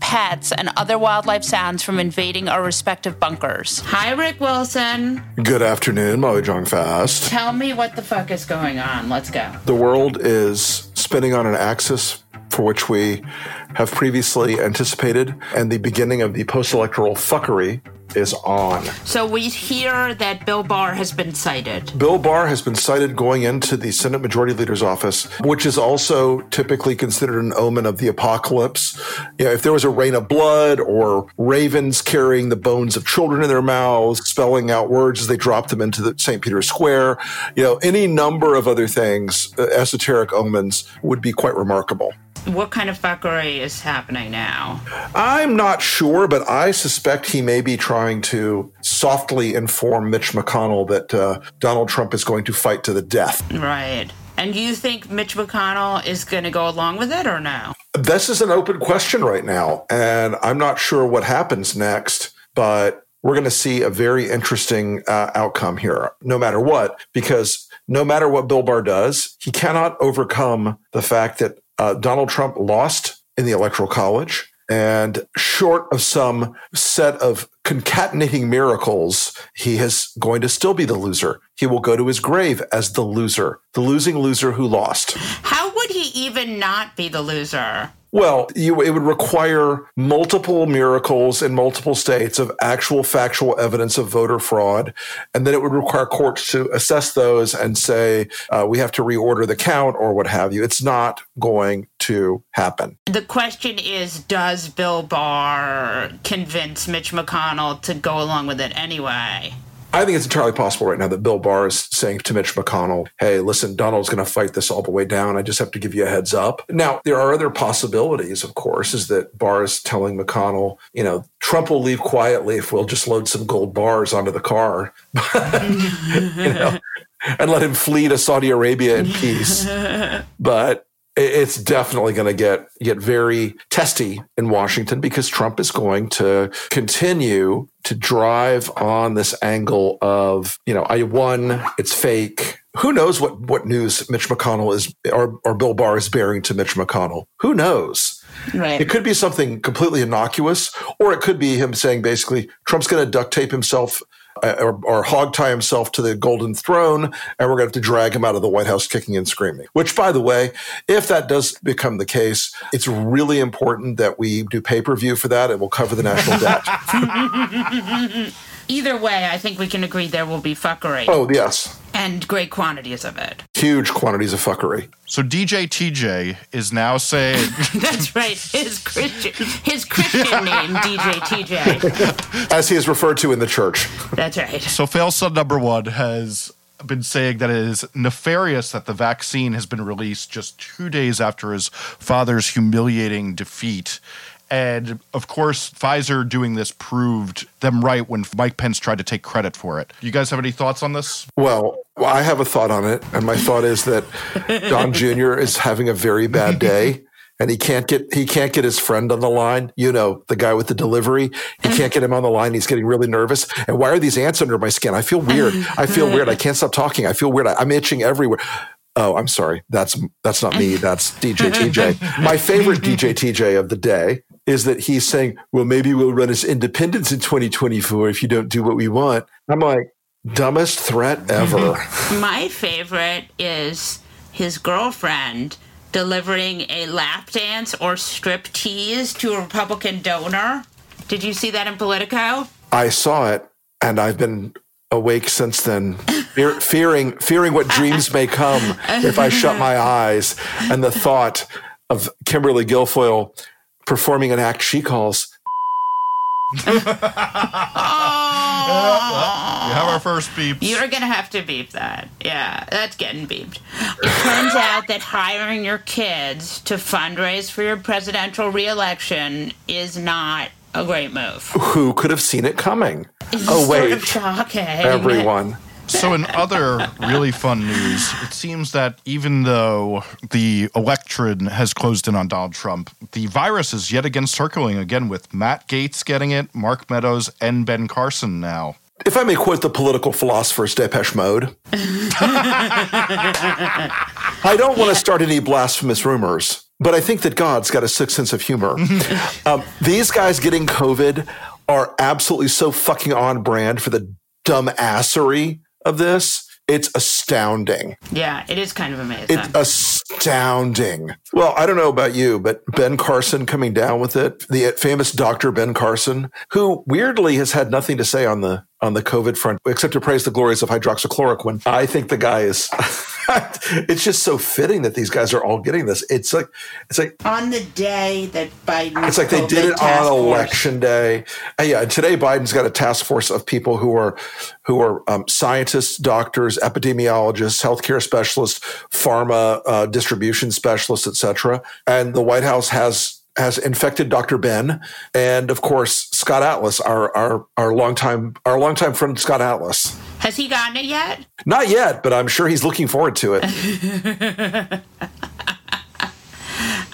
pets, and other wildlife sounds from invading our respective bunkers. Hi, Rick Wilson. Good afternoon, Molly Jong-Fast. Tell me what the fuck is going on. Let's go. The world is spinning on an axis for which we have previously anticipated, and the beginning of the post electoral fuckery is on. So we hear that Bill Barr has been sighted. Bill Barr has been sighted going into the Senate Majority Leader's office, which is also typically considered an omen of the apocalypse. You know, if there was a rain of blood or ravens carrying the bones of children in their mouths, spelling out words as they dropped them into the St. Peter's Square, you know, any number of other things, uh, esoteric omens would be quite remarkable. What kind of fuckery is happening now? I'm not sure, but I suspect he may be trying to softly inform Mitch McConnell that uh, Donald Trump is going to fight to the death. Right. And do you think Mitch McConnell is going to go along with it or no? This is an open question right now, and I'm not sure what happens next, but we're going to see a very interesting uh, outcome here, no matter what, because no matter what Bill Barr does, he cannot overcome the fact that Uh, Donald Trump lost in the Electoral College. And short of some set of concatenating miracles, he is going to still be the loser. He will go to his grave as the loser, the losing loser who lost. How would he even not be the loser? Well, you, it would require multiple miracles in multiple states of actual factual evidence of voter fraud. And then it would require courts to assess those and say, uh, we have to reorder the count or what have you. It's not going to happen. The question is Does Bill Barr convince Mitch McConnell to go along with it anyway? I think it's entirely possible right now that Bill Barr is saying to Mitch McConnell, hey, listen, Donald's going to fight this all the way down. I just have to give you a heads up. Now, there are other possibilities, of course, is that Barr is telling McConnell, you know, Trump will leave quietly if we'll just load some gold bars onto the car. you know, and let him flee to Saudi Arabia in peace. But it's definitely going to get get very testy in Washington because Trump is going to continue to drive on this angle of you know I won, it's fake. Who knows what what news Mitch McConnell is or, or Bill Barr is bearing to Mitch McConnell? Who knows? Right. It could be something completely innocuous, or it could be him saying basically Trump's going to duct tape himself Uh, or, or hog tie himself to the golden throne, and we're going to have to drag him out of the White House kicking and screaming. Which, by the way, if that does become the case, it's really important that we do pay per view for that. It will cover the national debt. Either way, I think we can agree there will be fuckery. Oh, yes. And great quantities of it. Huge quantities of fuckery. So DJ TJ is now saying That's right. His Christian his Christian name, DJ TJ. As he is referred to in the church. That's right. so fail son number one has been saying that it is nefarious that the vaccine has been released just two days after his father's humiliating defeat. And of course, Pfizer doing this proved them right when Mike Pence tried to take credit for it. You guys have any thoughts on this? Well, I have a thought on it, and my thought is that Don Jr. is having a very bad day. And he can't get he can't get his friend on the line. You know, the guy with the delivery. He can't get him on the line. He's getting really nervous. And why are these ants under my skin? I feel weird. I feel weird. I can't stop talking. I feel weird. I, I'm itching everywhere. Oh, I'm sorry. That's that's not me. That's DJ TJ. My favorite DJ TJ of the day is that he's saying, "Well, maybe we'll run as independents in 2024 if you don't do what we want." I'm like, dumbest threat ever. My favorite is his girlfriend delivering a lap dance or strip tease to a Republican donor. Did you see that in Politico? I saw it, and I've been awake since then, fear, fearing fearing what dreams may come if I shut my eyes, and the thought of Kimberly Guilfoyle performing an act she calls. We have our first beeps. You're going to have to beep that. Yeah, that's getting beeped. It turns out that hiring your kids to fundraise for your presidential reelection is not a great move. Who could have seen it coming? It's oh wait, shocking. everyone. So, in other really fun news, it seems that even though the electorate has closed in on Donald Trump, the virus is yet again circling again with Matt Gaetz getting it, Mark Meadows, and Ben Carson now. If I may quote the political philosopher's Depeche Mode, I don't want to start any blasphemous rumors, but I think that God's got a sick sense of humor. um, these guys getting COVID are absolutely so fucking on brand for the dumbassery of this. It's astounding. Yeah, it is kind of amazing. It's astounding. Well, I don't know about you, but Ben Carson coming down with it, the famous Dr. Ben Carson, who weirdly has had nothing to say on the on the COVID front except to praise the glories of hydroxychloroquine. I think the guy is it's just so fitting that these guys are all getting this. It's like it's like on the day that Biden. it's like they did it on election day. And yeah, today Biden's got a task force of people who are who are um, scientists, doctors, epidemiologists, healthcare specialists, pharma uh, distribution specialists, etc. And the White House has has infected Dr. Ben, and of course Scott Atlas, our our our longtime our longtime friend Scott Atlas. Has he gotten it yet? Not yet, but I'm sure he's looking forward to it.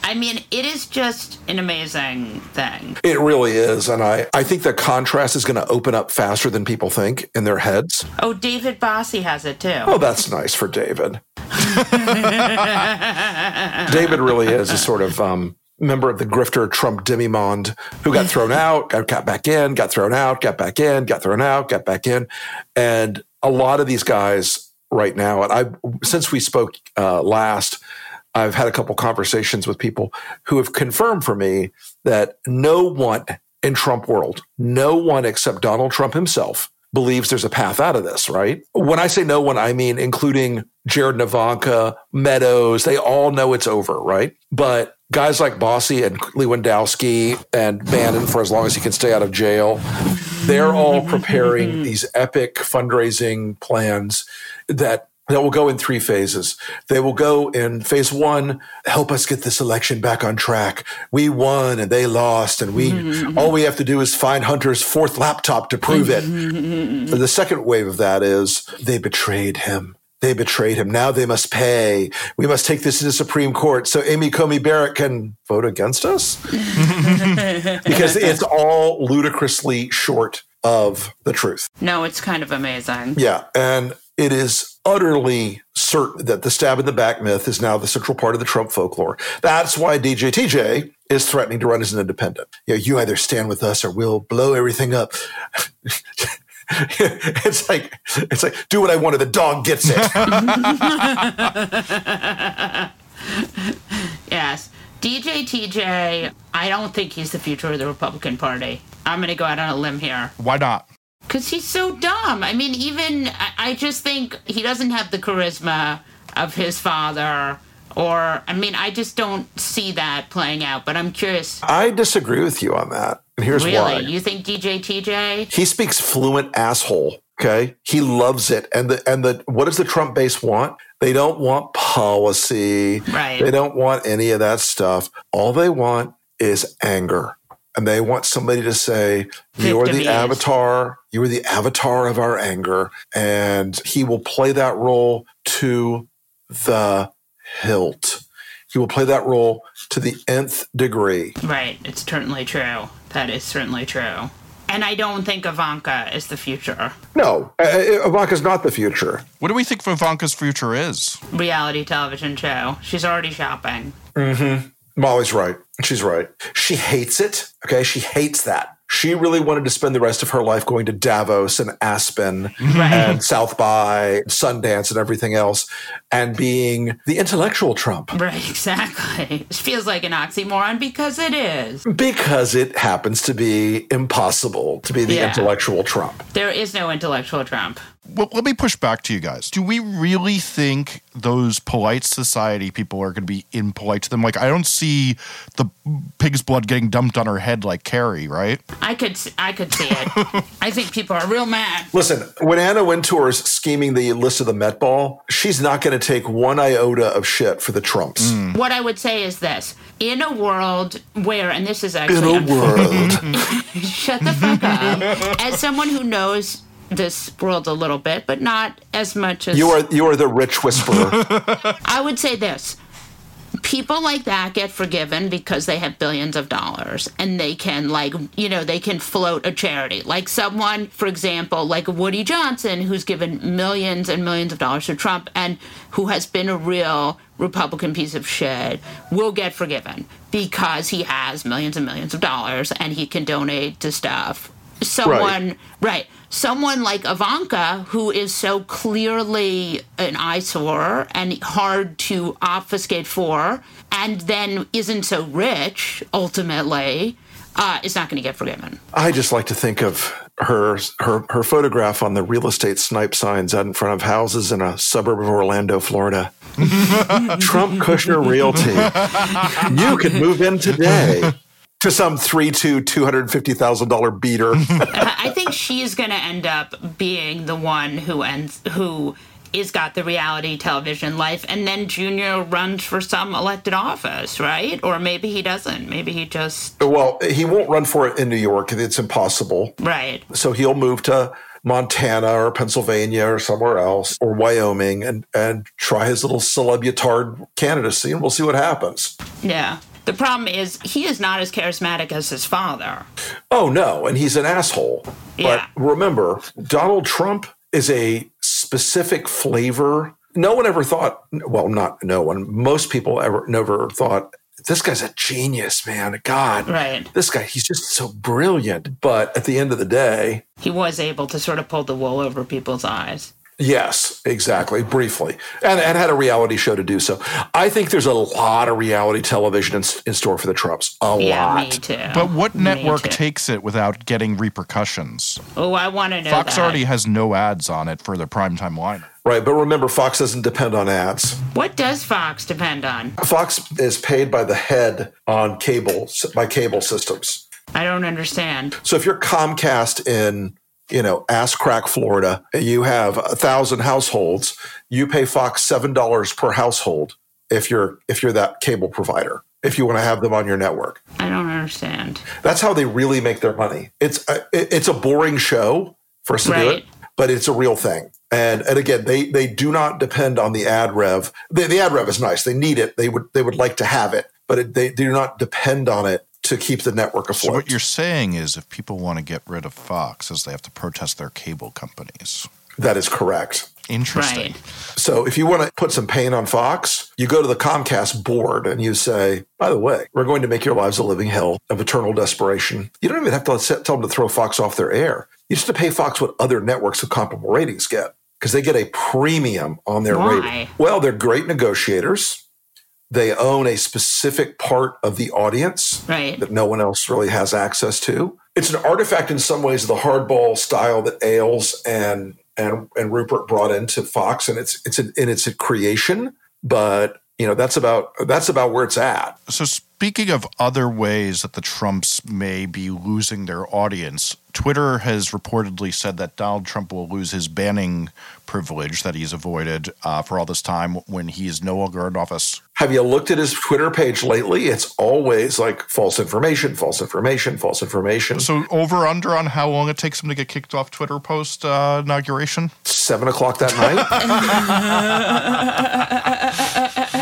I mean, it is just an amazing thing. It really is. And I, I think the contrast is going to open up faster than people think in their heads. Oh, David Bossie has it too. Oh, that's nice for David. David really is a sort of um, member of the grifter Trump demimonde who got thrown out, got, got back in, got thrown out, got back in, got thrown out, got back in. And a lot of these guys right now, and I, since we spoke uh, last, I've had a couple conversations with people who have confirmed for me that no one in Trump world, no one except Donald Trump himself believes there's a path out of this, right? When I say no one, I mean including Jared and Ivanka, Meadows, they all know it's over, right? But guys like Bossie and Lewandowski and Bannon, for as long as he can stay out of jail, they're all preparing these epic fundraising plans that that will go in three phases. They will go in phase one, help us get this election back on track. We won and they lost, and we mm-hmm. all we have to do is find Hunter's fourth laptop to prove it. Mm-hmm. The second wave of that is they betrayed him. They betrayed him. Now they must pay. We must take this to the Supreme Court so Amy Coney Barrett can vote against us. because it's all ludicrously short of the truth. No, it's kind of amazing. Yeah. And it is utterly certain that the stab in the back myth is now the central part of the Trump folklore. That's why DJ TJ is threatening to run as an independent. You, know, you either stand with us or we'll blow everything up. it's like it's like do what I want or The dog gets it. yes. DJ TJ, I don't think he's the future of the Republican Party. I'm going to go out on a limb here. Why not? Because he's so dumb. I mean, even, I just think he doesn't have the charisma of his father. Or, I mean, I just don't see that playing out, but I'm curious. I disagree with you on that. And here's really? why. You think DJ TJ? He speaks fluent asshole. Okay. He loves it. And the and the what does the Trump base want? They don't want policy. Right. They don't want any of that stuff. All they want is anger. And they want somebody to say, You're the avatar, you are the avatar of our anger. And he will play that role to the hilt. He will play that role to the nth degree. Right. It's certainly true. That is certainly true. And I don't think Ivanka is the future. No, Ivanka's not the future. What do we think Ivanka's future is? Reality television show. She's already shopping. Mm-hmm. Molly's right. She's right. She hates it. Okay. She hates that. she really wanted to spend the rest of her life going to Davos and Aspen and South by, Sundance, and everything else, and being the intellectual Trump. Right, exactly. It feels like an oxymoron because it is. Because it happens to be impossible to be the Yeah. intellectual Trump. There is no intellectual Trump. Well, let me push back to you guys. Do we really think those polite society people are going to be impolite to them? Like, I don't see the pig's blood getting dumped on her head like Carrie, right? I could, s- I could see it. I think people are real mad. Listen, when Anna Wintour's scheming the list of the Met Ball, she's not going to take one iota of shit for the Trumps. Mm. What I would say is this: in a world where, and this is actually In actually a world. shut the fuck up. As someone who knows this world a little bit, but not as much as you are you are the rich whisperer. I would say this. People like that get forgiven because they have billions of dollars and they can like you know they can float a charity like someone for example like Woody Johnson who's given millions and millions of dollars to Trump and who has been a real Republican piece of shit will get forgiven because he has millions and millions of dollars and he can donate to stuff someone right. someone like ivanka who is so clearly an eyesore and hard to obfuscate for and then isn't so rich ultimately uh, is not going to get forgiven I just like to think of her her her photograph on the real estate snipe signs out in front of houses in a suburb of Orlando, Florida. Trump Kushner Realty. You could move in today to some three two two hundred fifty thousand dollar beater. I I think she's going to end up being the one who ends who is got the reality television life and then junior runs for some elected office right or maybe he doesn't maybe he just well, he won't run for it in New York. It's impossible. right So he'll move to Montana or Pennsylvania or somewhere else or Wyoming and and try his little celebutard candidacy, and we'll see what happens. yeah the problem is he is not as charismatic as his father Oh no, and he's an asshole. Yeah. But remember, Donald Trump is a specific flavor. No one ever thought, well, not no one, most people ever never thought this guy's a genius, man. God. Right. This guy, he's just so brilliant. But at the end of the day, he was able to sort of pull the wool over people's eyes Yes, exactly. Briefly, and, and had a reality show to do so. I think there's a lot of reality television in, in store for the Trumps. A yeah lot. me too But what Me network too. takes it without getting repercussions? oh i want to know Fox that. already has no ads on it for the primetime line. Right. But remember, Fox doesn't depend on ads. what does fox depend on Fox is paid by the head on cable by cable systems. i don't understand So if you're Comcast in you know ass crack Florida, and you have a thousand households, you pay Fox seven dollars per household if you're if you're that cable provider. If you want to have them on your network, i don't understand that's how they really make their money. It's a, it's a boring show for us to do it, but it's a real thing. And and again, they they do not depend on the ad rev. The, the ad rev is nice. They need it. They would they would like to have it, but it, they do not depend on it to keep the network afloat. So what you're saying is, if people want to get rid of Fox, is they have to protest their cable companies. that is correct. Interesting. right So if you want to put some pain on Fox, you go to the Comcast board and you say, by the way, we're going to make your lives a living hell of eternal desperation. You don't even have to set- tell them to throw Fox off their air. You just have to pay Fox what other networks with comparable ratings get because they get a premium on their Why? rating. Well, they're great negotiators. They own a specific part of the audience right that no one else really has access to. It's an artifact in some ways of the hardball style that Ailes and and and Rupert brought into Fox, and it's it's an, and it's a creation, but you know that's about that's about where it's at. So, speaking of other ways that the Trumps may be losing their audience, Twitter has reportedly said that Donald Trump will lose his banning privilege that he's avoided uh, for all this time when he is no longer in office. Have you looked at his Twitter page lately? It's always like false information, false information, false information. So, over under on how long it takes him to get kicked off Twitter post uh, inauguration? Seven o'clock that night.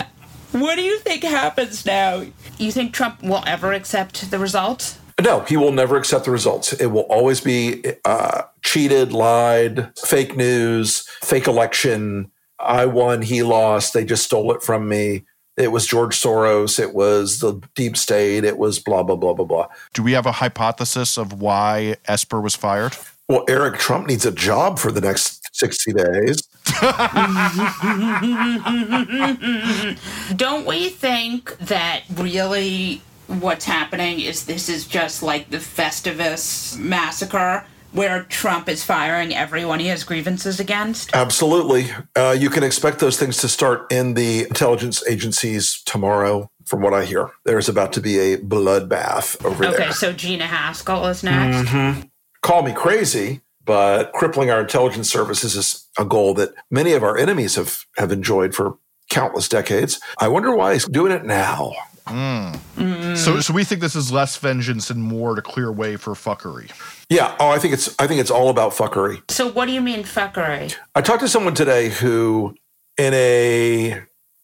what do you think happens now you think trump will ever accept the results No, he will never accept the results. It will always be uh, cheated, lied, fake news, fake election. I won, he lost. They just stole it from me. It was George Soros. It was the deep state. It was blah, blah, blah, blah, blah. Do we have a hypothesis of why Esper was fired? Well, Eric Trump needs a job for the next 60 days. Don't we think that really what's happening is this is just like the Festivus massacre? Where Trump is firing everyone he has grievances against? Absolutely. Uh, you can expect those things to start in the intelligence agencies tomorrow, from what I hear. There's about to be a bloodbath over Okay, there. Okay, so Gina Haspel is next. Call me crazy, but crippling our intelligence services is a goal that many of our enemies have, have enjoyed for countless decades. I wonder why he's doing it now. Mm. So, so we think this is less vengeance and more to clear way for fuckery. Yeah. Oh, I think it's I think it's all about fuckery. So what do you mean fuckery? I talked to someone today who, in a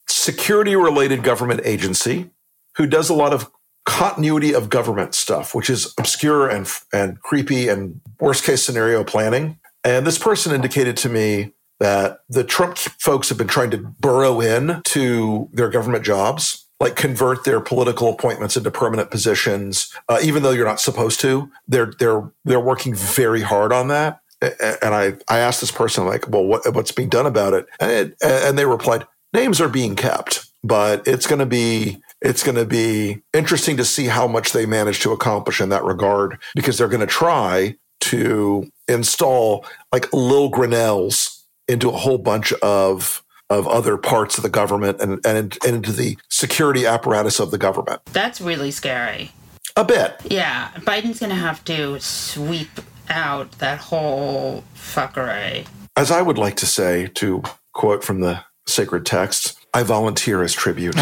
security related government agency, who does a lot of continuity of government stuff, which is obscure and and creepy and worst case scenario planning. And this person indicated to me that the Trump folks have been trying to burrow in to their government jobs, like convert their political appointments into permanent positions, uh, even though you're not supposed to. They're they're they're working very hard on that. And I I asked this person like, well, what, what's being done about it? And, it, and they replied, names are being kept, but it's going to be it's going to be interesting to see how much they manage to accomplish in that regard because they're going to try to install like Lil Grenells into a whole bunch of of other parts of the government and, and, and into the security apparatus of the government. That's really scary. A bit. Yeah, Biden's gonna have to sweep out that whole fuckery. As I would like to say, to quote from the sacred text, I volunteer as tribute.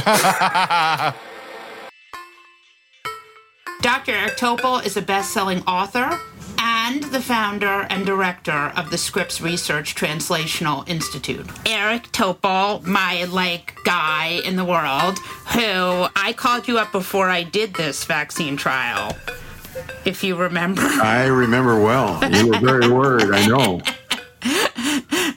Dr. Eric Topol is a best-selling author and the founder and director of the Scripps Research Translational Institute. Eric Topol, my like guy in the world, who I called you up before I did this vaccine trial. If you remember. I remember well. You were very worried, I know.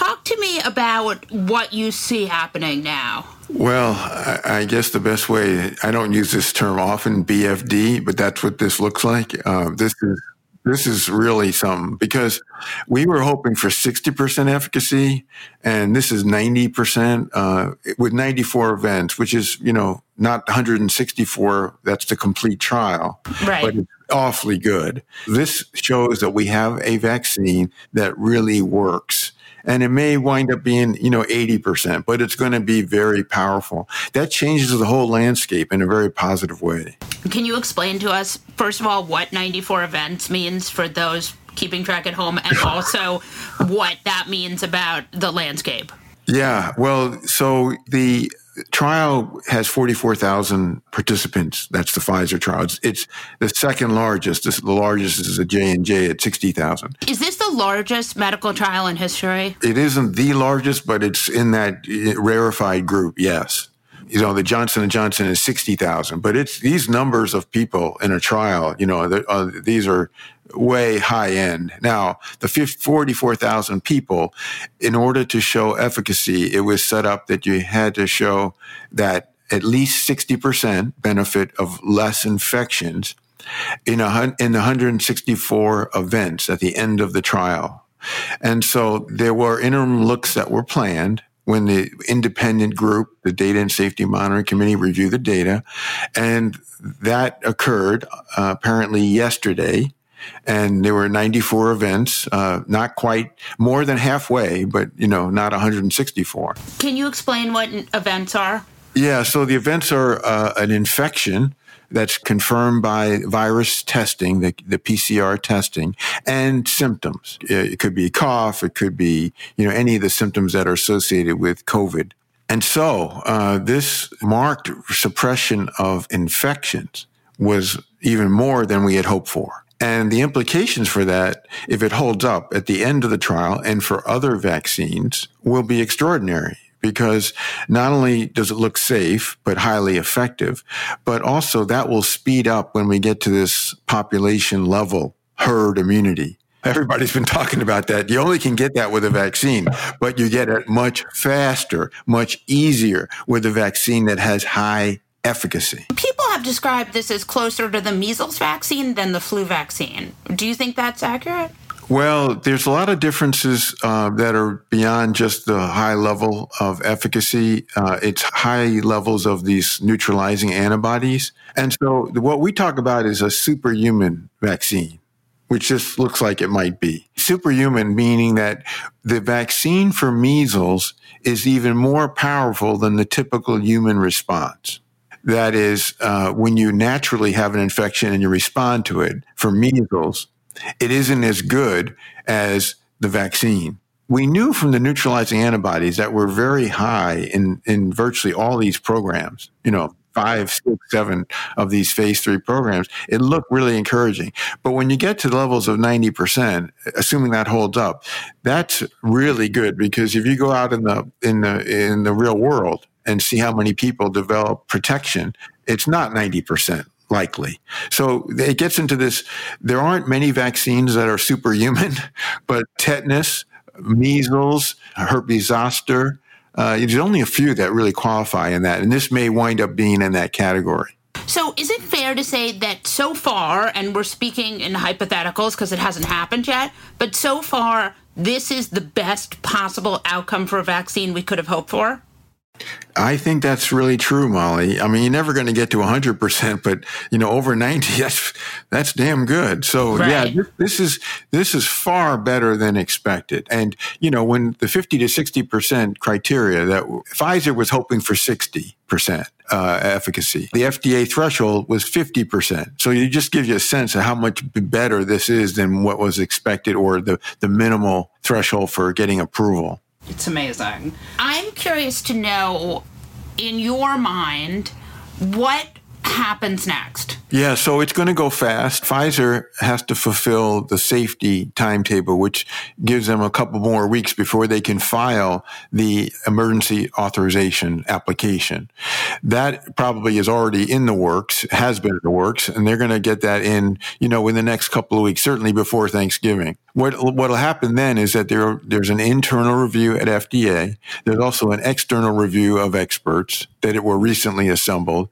Talk to me about what you see happening now. Well, I, I guess the best way, I don't use this term often, BFD, but that's what this looks like. Uh, this is this is really something because we were hoping for 60% efficacy and this is 90% uh, with 94 events which is you know not 164 that's the complete trial Right. but it's awfully good this shows that we have a vaccine that really works and it may wind up being you know 80% but it's going to be very powerful that changes the whole landscape in a very positive way Can you explain to us, first of all, what 94 events means for those keeping track at home, and also what that means about the landscape? Yeah, well, so the trial has 44,000 participants. That's the Pfizer trial. It's, it's the second largest. This, the largest is the J&J at 60,000. Is this the largest medical trial in history? It isn't the largest, but it's in that uh, rarefied group, yes. You know, the Johnson and Johnson is 60,000, but it's these numbers of people in a trial, you know, uh, these are way high end. Now, the 44,000 people, in order to show efficacy, it was set up that you had to show that at least 60% benefit of less infections in a, in 164 events at the end of the trial. And so there were interim looks that were planned when the independent group, the Data and Safety Monitoring Committee, reviewed the data. And that occurred uh, apparently yesterday. And there were 94 events, uh, not quite more than halfway, but, you know, not 164. Can you explain what events are? Yeah, so the events are uh, an infection that's confirmed by virus testing, the, the PCR testing, and symptoms. It could be cough, it could be you know any of the symptoms that are associated with COVID. And so uh, this marked suppression of infections was even more than we had hoped for. And the implications for that, if it holds up at the end of the trial and for other vaccines, will be extraordinary because not only does it look safe, but highly effective, but also that will speed up when we get to this population level herd immunity. Everybody's been talking about that. You only can get that with a vaccine, but you get it much faster, much easier with a vaccine that has high efficacy. People have described this as closer to the measles vaccine than the flu vaccine. Do you think that's accurate? Well, there's a lot of differences uh, that are beyond just the high level of efficacy. Uh, it's high levels of these neutralizing antibodies. And so what we talk about is a superhuman vaccine, which just looks like it might be. Superhuman meaning that the vaccine for measles is even more powerful than the typical human response. That is, uh, when you naturally have an infection and you respond to it for measles, it isn't as good as the vaccine. We knew from the neutralizing antibodies that were very high in, in virtually all these programs, you know, five, six, seven of these phase three programs. It looked really encouraging. But when you get to the levels of 90%, assuming that holds up, that's really good because if you go out in the, in the, in the real world and see how many people develop protection, it's not 90% likely. So it gets into this. There aren't many vaccines that are superhuman, but tetanus, measles, herpes zoster, uh, there's only a few that really qualify in that. And this may wind up being in that category. So, is it fair to say that so far, and we're speaking in hypotheticals because it hasn't happened yet, but so far, this is the best possible outcome for a vaccine we could have hoped for? I think that's really true, Molly. I mean, you're never going to get to 100%, but you know, over 90, that's, that's damn good. So right. yeah, this, this, is, this is far better than expected. And, you know, when the 50 to 60% criteria that Pfizer was hoping for 60%. Uh, efficacy. The FDA threshold was 50%. So it just gives you a sense of how much better this is than what was expected or the, the minimal threshold for getting approval. It's amazing. I'm curious to know, in your mind, what happens next? Yeah, so it's going to go fast. Pfizer has to fulfill the safety timetable, which gives them a couple more weeks before they can file the emergency authorization application. That probably is already in the works, has been in the works, and they're going to get that in, you know, in the next couple of weeks, certainly before Thanksgiving. What what'll happen then is that there there's an internal review at FDA. There's also an external review of experts that were recently assembled.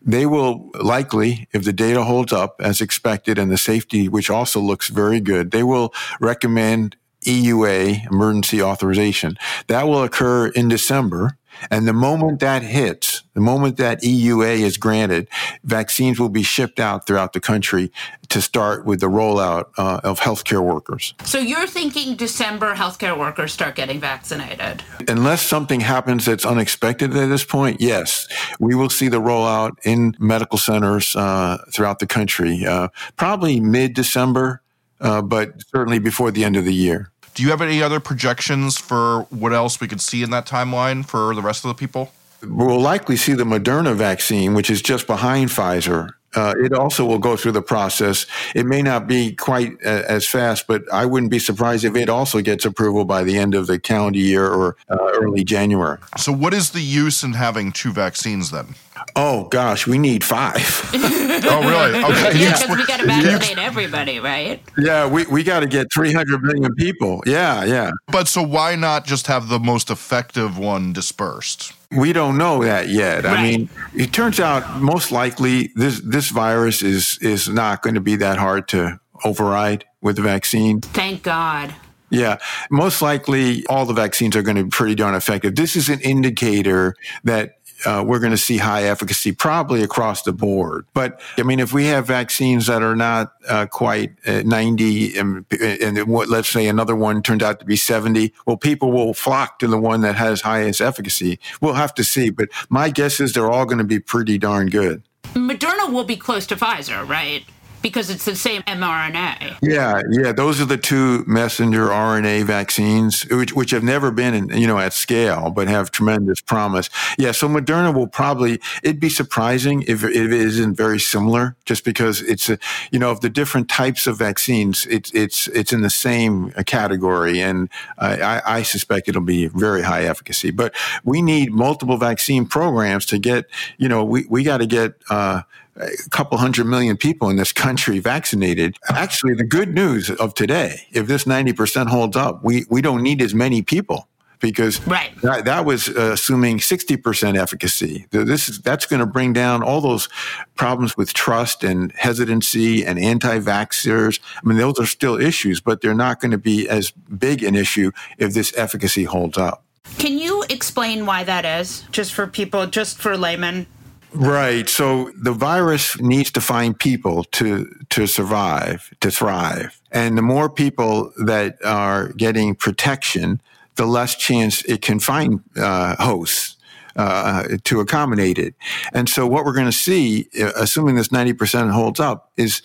They will likely, if the data holds up as expected and the safety, which also looks very good, they will recommend EUA, emergency authorization. That will occur in December. And the moment that hits, the moment that EUA is granted, vaccines will be shipped out throughout the country to start with the rollout uh, of healthcare workers. So you're thinking December healthcare workers start getting vaccinated? Unless something happens that's unexpected at this point, yes, we will see the rollout in medical centers uh, throughout the country, uh, probably mid December, uh, but certainly before the end of the year. Do you have any other projections for what else we could see in that timeline for the rest of the people? We'll likely see the Moderna vaccine, which is just behind Pfizer. Uh, it also will go through the process. It may not be quite uh, as fast, but I wouldn't be surprised if it also gets approval by the end of the calendar year or uh, early January. So, what is the use in having two vaccines then? Oh gosh, we need five. oh really? Okay. Yeah, because we got to vaccinate everybody, right? Yeah, we, we got to get 300 million people. Yeah, yeah. But so why not just have the most effective one dispersed? We don't know that yet. Right. I mean, it turns out most likely this this virus is is not going to be that hard to override with the vaccine. Thank God. Yeah, most likely all the vaccines are going to be pretty darn effective. This is an indicator that uh, we're going to see high efficacy probably across the board. But I mean, if we have vaccines that are not uh, quite uh, 90 and, and what, let's say another one turned out to be 70, well, people will flock to the one that has highest efficacy. We'll have to see. But my guess is they're all going to be pretty darn good. Moderna will be close to Pfizer, right? Because it's the same mRNA. Yeah, yeah, those are the two messenger RNA vaccines, which, which have never been, in, you know, at scale, but have tremendous promise. Yeah, so Moderna will probably. It'd be surprising if, it isn't very similar, just because it's, a, you know, of the different types of vaccines, it's it's it's in the same category, and I, I suspect it'll be very high efficacy. But we need multiple vaccine programs to get, you know, we we got to get. Uh, a couple hundred million people in this country vaccinated. Actually, the good news of today, if this 90% holds up, we, we don't need as many people because right. that, that was uh, assuming 60% efficacy. This is, that's going to bring down all those problems with trust and hesitancy and anti-vaxxers. I mean, those are still issues, but they're not going to be as big an issue if this efficacy holds up. Can you explain why that is, just for people, just for laymen? Right. So the virus needs to find people to to survive, to thrive. And the more people that are getting protection, the less chance it can find uh, hosts. Uh, to accommodate it. And so what we're going to see, uh, assuming this 90% holds up, is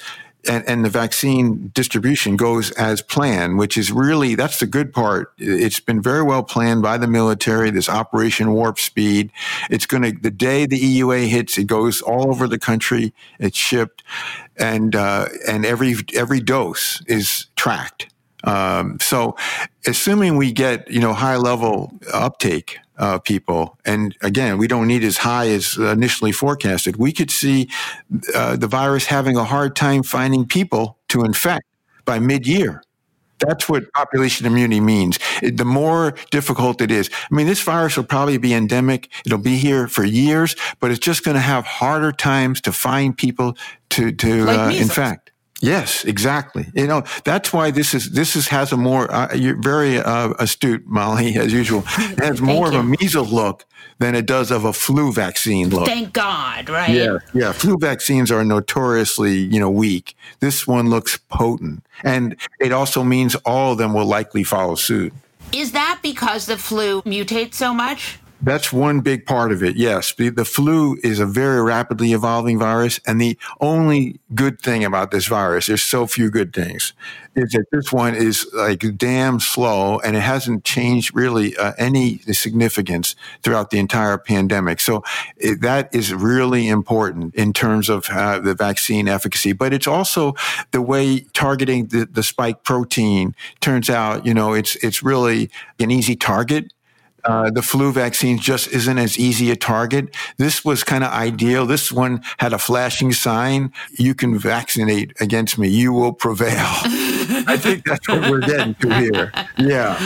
and, and, the vaccine distribution goes as planned, which is really that's the good part. It's been very well planned by the military. This Operation Warp Speed. It's going to the day the EUA hits, it goes all over the country. It's shipped, and uh, and every every dose is tracked. Um, so, assuming we get you know high level uptake uh, people, and again, we don't need as high as initially forecasted. We could see uh, the virus having a hard time finding people to infect by mid year. That's what population immunity means. It, the more difficult it is. I mean, this virus will probably be endemic. It'll be here for years, but it's just going to have harder times to find people to, to like uh, infect. Yes, exactly. You know that's why this is this is has a more uh, you're very uh, astute, Molly, as usual. It has more you. of a measles look than it does of a flu vaccine look. Thank God, right? Yeah, yeah. Flu vaccines are notoriously you know weak. This one looks potent, and it also means all of them will likely follow suit. Is that because the flu mutates so much? That's one big part of it. Yes. The, the, flu is a very rapidly evolving virus. And the only good thing about this virus, there's so few good things, is that this one is like damn slow and it hasn't changed really uh, any significance throughout the entire pandemic. So it, that is really important in terms of uh, the vaccine efficacy. But it's also the way targeting the, the spike protein turns out, you know, it's, it's really an easy target uh, the flu vaccine just isn't as easy a target. This was kind of ideal. This one had a flashing sign. You can vaccinate against me. You will prevail. I think that's what we're getting to here. Yeah.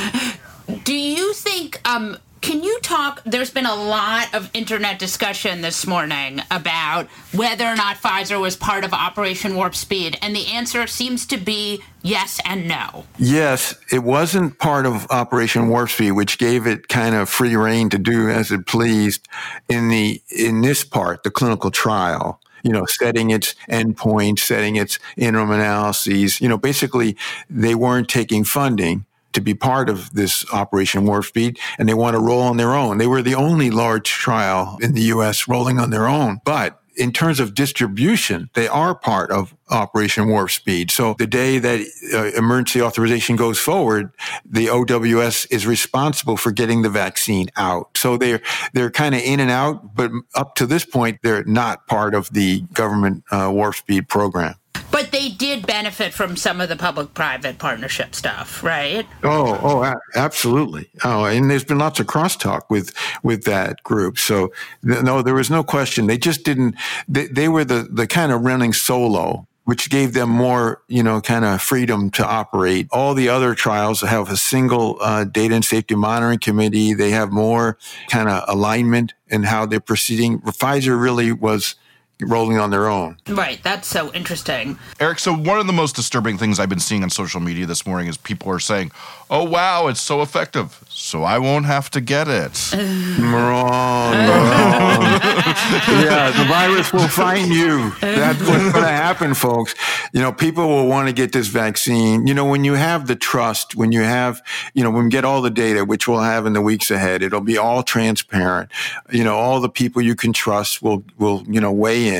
Do you think um, can you talk? There's been a lot of internet discussion this morning about whether or not Pfizer was part of Operation Warp Speed, and the answer seems to be yes and no. Yes, it wasn't part of Operation Warp Speed, which gave it kind of free reign to do as it pleased in the in this part, the clinical trial you know, setting its endpoints, setting its interim analyses. You know, basically, they weren't taking funding to be part of this Operation Warp Speed, and they want to roll on their own. They were the only large trial in the U.S. rolling on their own, but in terms of distribution, they are part of Operation Warp Speed. So the day that uh, emergency authorization goes forward, the OWS is responsible for getting the vaccine out. So they're they're kind of in and out, but up to this point, they're not part of the government uh, Warp Speed program. But they did benefit from some of the public-private partnership stuff, right? Oh, oh, absolutely. Oh, and there's been lots of crosstalk with with that group. So no, there was no question. They just didn't. They, they were the the kind of running solo which gave them more, you know, kind of freedom to operate. All the other trials have a single uh, data and safety monitoring committee. They have more kind of alignment in how they're proceeding. Pfizer really was rolling on their own. Right. That's so interesting. Eric, so one of the most disturbing things I've been seeing on social media this morning is people are saying, oh, wow, it's so effective. So I won't have to get it. wrong. wrong. yeah, the virus will find you. That's what's going to happen, folks. You know, people will want to get this vaccine. You know, when you have the trust, when you have, you know, when we get all the data, which we'll have in the weeks ahead, it'll be all transparent. You know, all the people you can trust will, will, you know, weigh in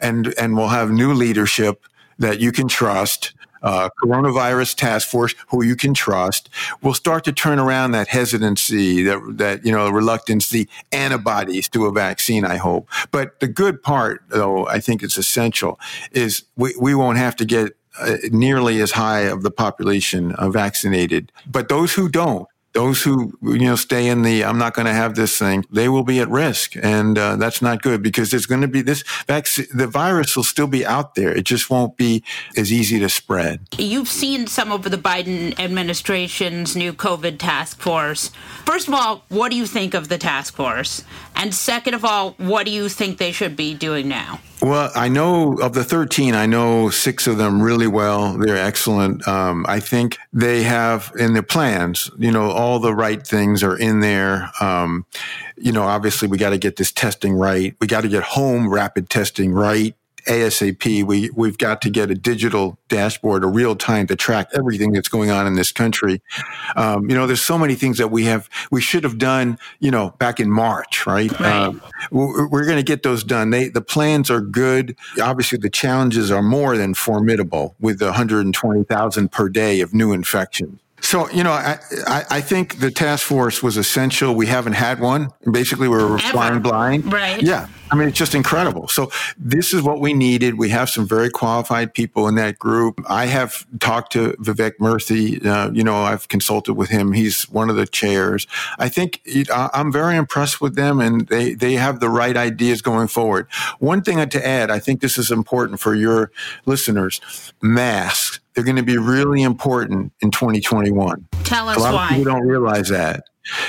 and, and we'll have new leadership that you can trust uh, coronavirus task force who you can trust will start to turn around that hesitancy, that, that, you know, reluctance, the antibodies to a vaccine, I hope. But the good part, though, I think it's essential, is we, we won't have to get uh, nearly as high of the population uh, vaccinated. But those who don't, those who you know stay in the i'm not going to have this thing they will be at risk and uh, that's not good because there's going to be this vaccine the virus will still be out there it just won't be as easy to spread you've seen some of the biden administration's new covid task force first of all what do you think of the task force and second of all what do you think they should be doing now well, I know of the 13, I know six of them really well. They're excellent. Um, I think they have in their plans, you know, all the right things are in there. Um, you know, obviously we got to get this testing right. We got to get home rapid testing right. ASAP. We we've got to get a digital dashboard, a real time to track everything that's going on in this country. Um, you know, there's so many things that we have we should have done. You know, back in March, right? right. Uh, we're, we're going to get those done. They the plans are good. Obviously, the challenges are more than formidable with 120,000 per day of new infections. So, you know, I, I, I, think the task force was essential. We haven't had one. Basically, we were flying blind. Right. Yeah. I mean, it's just incredible. So this is what we needed. We have some very qualified people in that group. I have talked to Vivek Murthy. Uh, you know, I've consulted with him. He's one of the chairs. I think I'm very impressed with them and they, they have the right ideas going forward. One thing to add, I think this is important for your listeners, masks they're going to be really important in 2021. Tell us A lot why. Of people don't realize that.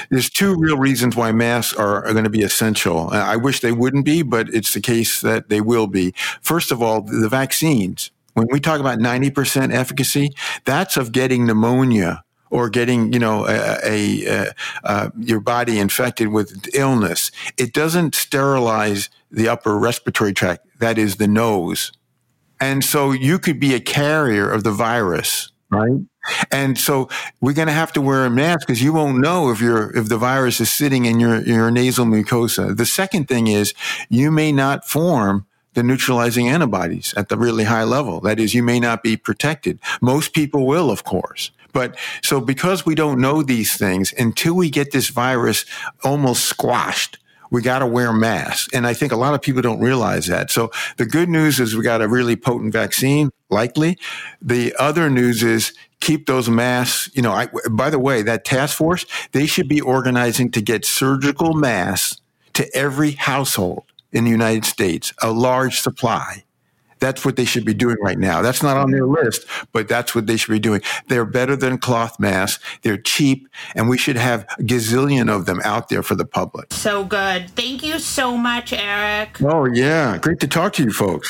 There's two real reasons why masks are, are going to be essential. I wish they wouldn't be, but it's the case that they will be. First of all, the vaccines. When we talk about 90% efficacy, that's of getting pneumonia or getting, you know, a, a, a, uh, your body infected with illness. It doesn't sterilize the upper respiratory tract. That is the nose and so you could be a carrier of the virus, right? And so we're going to have to wear a mask because you won't know if you if the virus is sitting in your, your nasal mucosa. The second thing is you may not form the neutralizing antibodies at the really high level. That is, you may not be protected. Most people will, of course. But so because we don't know these things until we get this virus almost squashed, we got to wear masks. And I think a lot of people don't realize that. So the good news is we got a really potent vaccine, likely. The other news is keep those masks. You know, I, by the way, that task force, they should be organizing to get surgical masks to every household in the United States, a large supply. That's what they should be doing right now. That's not on their list, but that's what they should be doing. They're better than cloth masks. They're cheap, and we should have a gazillion of them out there for the public. So good. Thank you so much, Eric. Oh, yeah. Great to talk to you folks.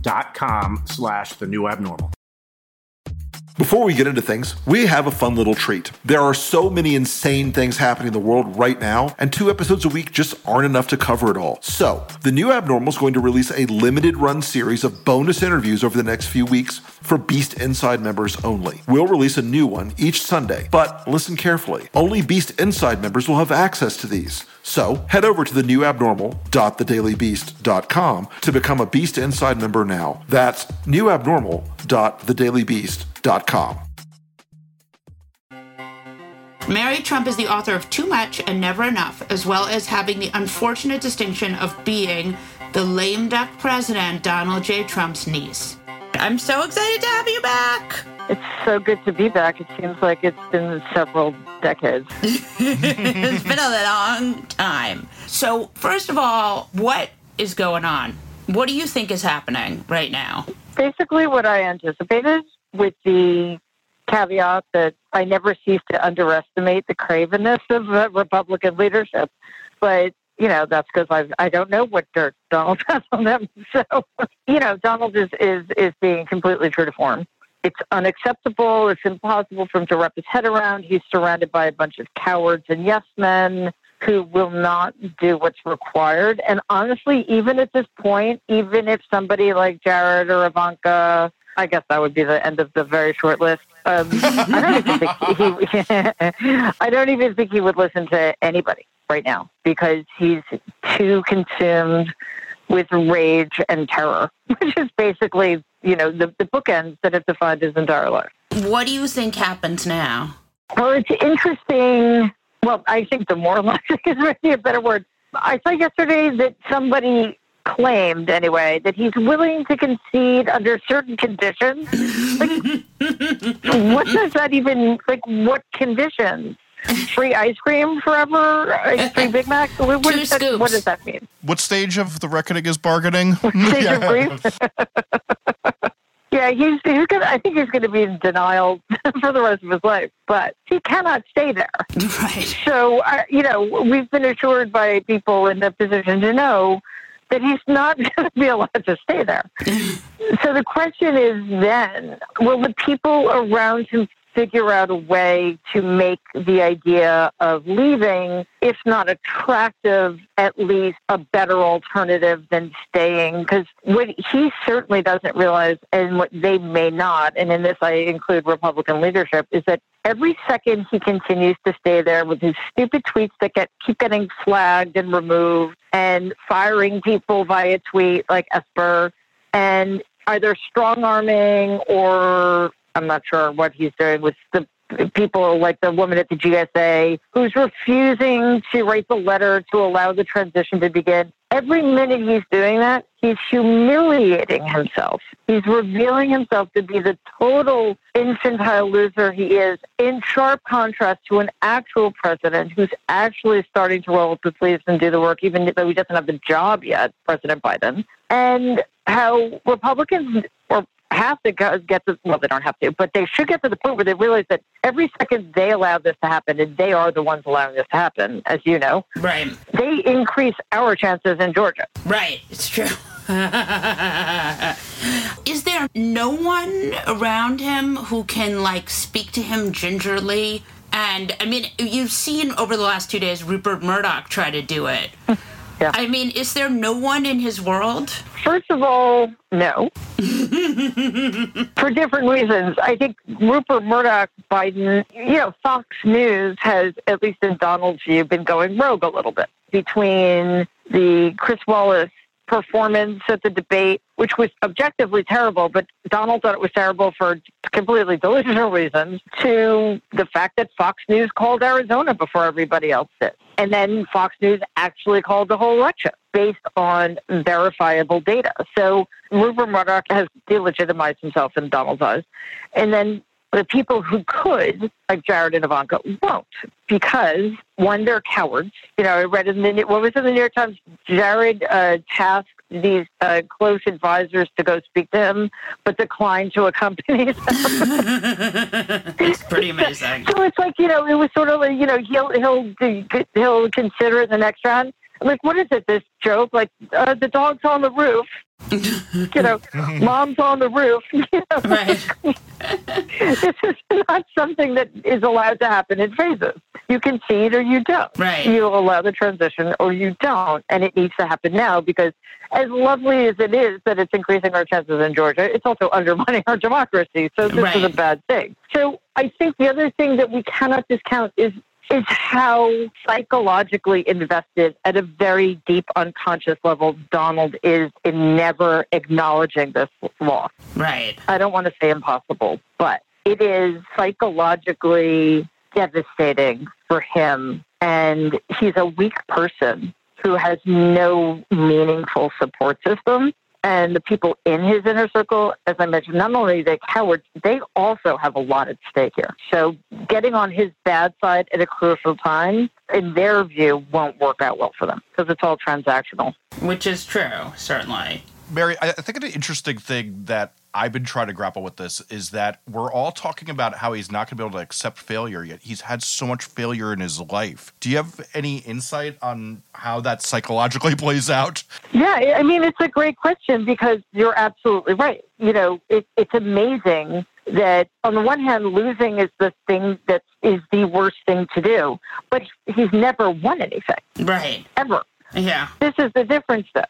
dot com slash the new abnormal. Before we get into things, we have a fun little treat. There are so many insane things happening in the world right now, and two episodes a week just aren't enough to cover it all. So, the new Abnormal is going to release a limited run series of bonus interviews over the next few weeks for Beast Inside members only. We'll release a new one each Sunday, but listen carefully. Only Beast Inside members will have access to these. So, head over to the new abnormal.thedailybeast.com to become a Beast Inside member now. That's newabnormal.thedailybeast.com. Mary Trump is the author of Too Much and Never Enough, as well as having the unfortunate distinction of being the lame duck president, Donald J. Trump's niece. I'm so excited to have you back. It's so good to be back. It seems like it's been several decades. it's been a long time. So, first of all, what is going on? What do you think is happening right now? Basically, what I anticipated, with the caveat that I never cease to underestimate the cravenness of uh, Republican leadership. But you know, that's because I I don't know what dirt Donald has on them. So, you know, Donald is is is being completely true to form. It's unacceptable. It's impossible for him to wrap his head around. He's surrounded by a bunch of cowards and yes men who will not do what's required. And honestly, even at this point, even if somebody like Jared or Ivanka, I guess that would be the end of the very short list. Um, I don't even think he, I don't even think he would listen to anybody right now because he's too consumed with rage and terror, which is basically, you know, the, the bookends that have defined his entire life. What do you think happens now? Well, it's interesting. Well, I think the demoralizing is really a better word. I saw yesterday that somebody claimed, anyway, that he's willing to concede under certain conditions. Like, what does that even, like, what conditions? Free ice cream forever? Uh, Free Big Mac? What, what, Two does that, what does that mean? What stage of the reckoning is bargaining? Stage of grief? Yeah, he's he's gonna. I think he's going to be in denial for the rest of his life, but he cannot stay there. Right. So, uh, you know, we've been assured by people in the position to know that he's not going to be allowed to stay there. so the question is then, will the people around him figure out a way to make the idea of leaving, if not attractive, at least a better alternative than staying? Because what he certainly doesn't realize, and what they may not, and in this I include Republican leadership, is that every second he continues to stay there with his stupid tweets that get keep getting flagged and removed and firing people via tweet like Esper and either strong arming or I'm not sure what he's doing with the people like the woman at the GSA who's refusing to write the letter to allow the transition to begin. Every minute he's doing that, he's humiliating himself. He's revealing himself to be the total infantile loser he is, in sharp contrast to an actual president who's actually starting to roll up his sleeves and do the work, even though he doesn't have the job yet, President Biden. And how Republicans or have to go, get to well, they don't have to, but they should get to the point where they realize that every second they allow this to happen, and they are the ones allowing this to happen, as you know, Right. they increase our chances in Georgia. Right. It's true. Is there no one around him who can like speak to him gingerly? And I mean, you've seen over the last two days Rupert Murdoch try to do it. Yeah. I mean, is there no one in his world? First of all, no. For different reasons. I think Rupert Murdoch, Biden, you know, Fox News has, at least in Donald's view, been going rogue a little bit between the Chris Wallace performance at the debate, which was objectively terrible, but Donald thought it was terrible for completely delusional reasons, to the fact that Fox News called Arizona before everybody else did. And then Fox News actually called the whole election based on verifiable data. So Rupert Murdoch has delegitimized himself in Donald's eyes. And then the people who could, like Jared and Ivanka, won't because one, they're cowards. You know, I read in the what was in the New York Times. Jared uh, tasked these uh, close advisors to go speak to him, but declined to accompany them. it's pretty amazing. So it's like you know, it was sort of like you know he'll he'll he'll consider it in the next round. Like, what is it? This joke? Like, uh, the dog's on the roof. you know, mom's on the roof. You know? Right. this is not something that is allowed to happen in phases. You concede or you don't. Right. You allow the transition or you don't, and it needs to happen now because, as lovely as it is that it's increasing our chances in Georgia, it's also undermining our democracy. So this Right. is a bad thing. So I think the other thing that we cannot discount is is how psychologically invested at a very deep unconscious level Donald is in never acknowledging this loss. Right. I don't want to say impossible, but it is psychologically devastating for him. And he's a weak person who has no meaningful support system. And the people in his inner circle, as I mentioned, not only they cowards, they also have a lot at stake here. So getting on his bad side at a crucial time, in their view, won't work out well for them because it's all transactional. Which is true, certainly. Mary, I I think an interesting thing that I've been trying to grapple with this is that we're all talking about how he's not going to be able to accept failure yet. He's had so much failure in his life. Do you have any insight on how that psychologically plays out? Yeah, I mean, it's a great question because you're absolutely right. You know, it, it's amazing that on the one hand, losing is the thing that is the worst thing to do, but he's never won anything, Right. ever. Yeah. This is the difference, though.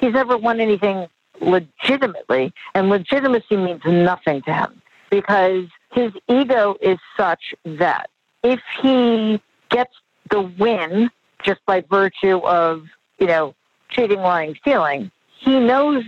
He's never won anything legitimately, and legitimacy means nothing to him because his ego is such that if he gets the win just by virtue of, you know, cheating, lying, stealing, he knows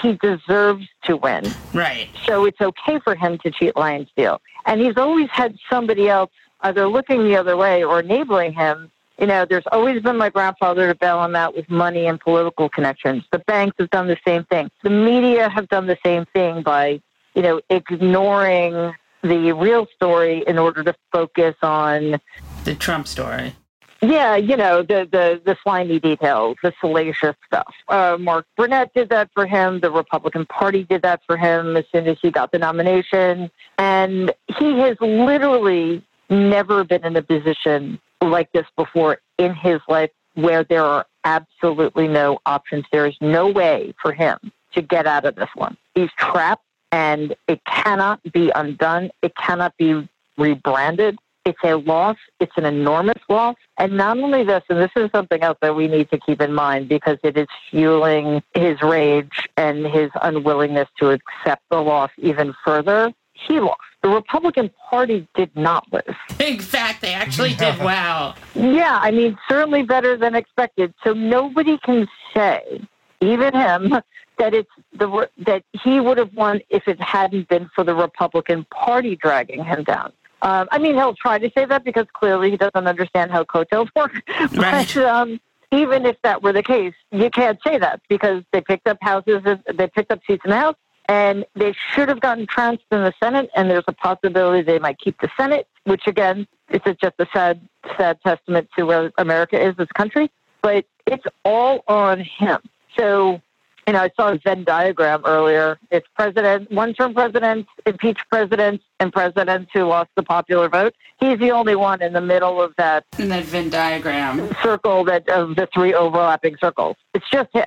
he deserves to win. Right. So it's okay for him to cheat, lie, and steal. And he's always had somebody else either looking the other way or enabling him. You know, there's always been my grandfather to bail him out with money and political connections. The banks have done the same thing. The media have done the same thing by, you know, ignoring the real story in order to focus on The Trump story. yeah, you know, the, the, the slimy details, the salacious stuff. Uh, Mark Burnett did that for him. The Republican Party did that for him as soon as he got the nomination. And he has literally never been in a position like this before in his life where there are absolutely no options. There is no way for him to get out of this one. He's trapped and it cannot be undone. It cannot be rebranded. It's a loss. It's an enormous loss. And not only this, and this is something else that we need to keep in mind because it is fueling his rage and his unwillingness to accept the loss even further. He lost. The Republican Party did not lose. In fact, they actually did well. Yeah, I mean, certainly better than expected. So nobody can say, even him, that it's the that he would have won if it hadn't been for the Republican Party dragging him down. Um, I mean, he'll try to say that because clearly he doesn't understand how coattails work. Right. But um, even if that were the case, you can't say that because they picked up houses, they picked up seats in the House, and they should have gotten trounced in the Senate. And there's a possibility they might keep the Senate, which again, is just a sad, sad testament to where America is as a country. But it's all on him. So you know, I saw a Venn diagram earlier. It's president, one-term presidents, impeached presidents, and presidents who lost the popular vote. He's the only one in the middle of that In that Venn diagram. circle that of the three overlapping circles. It's just him.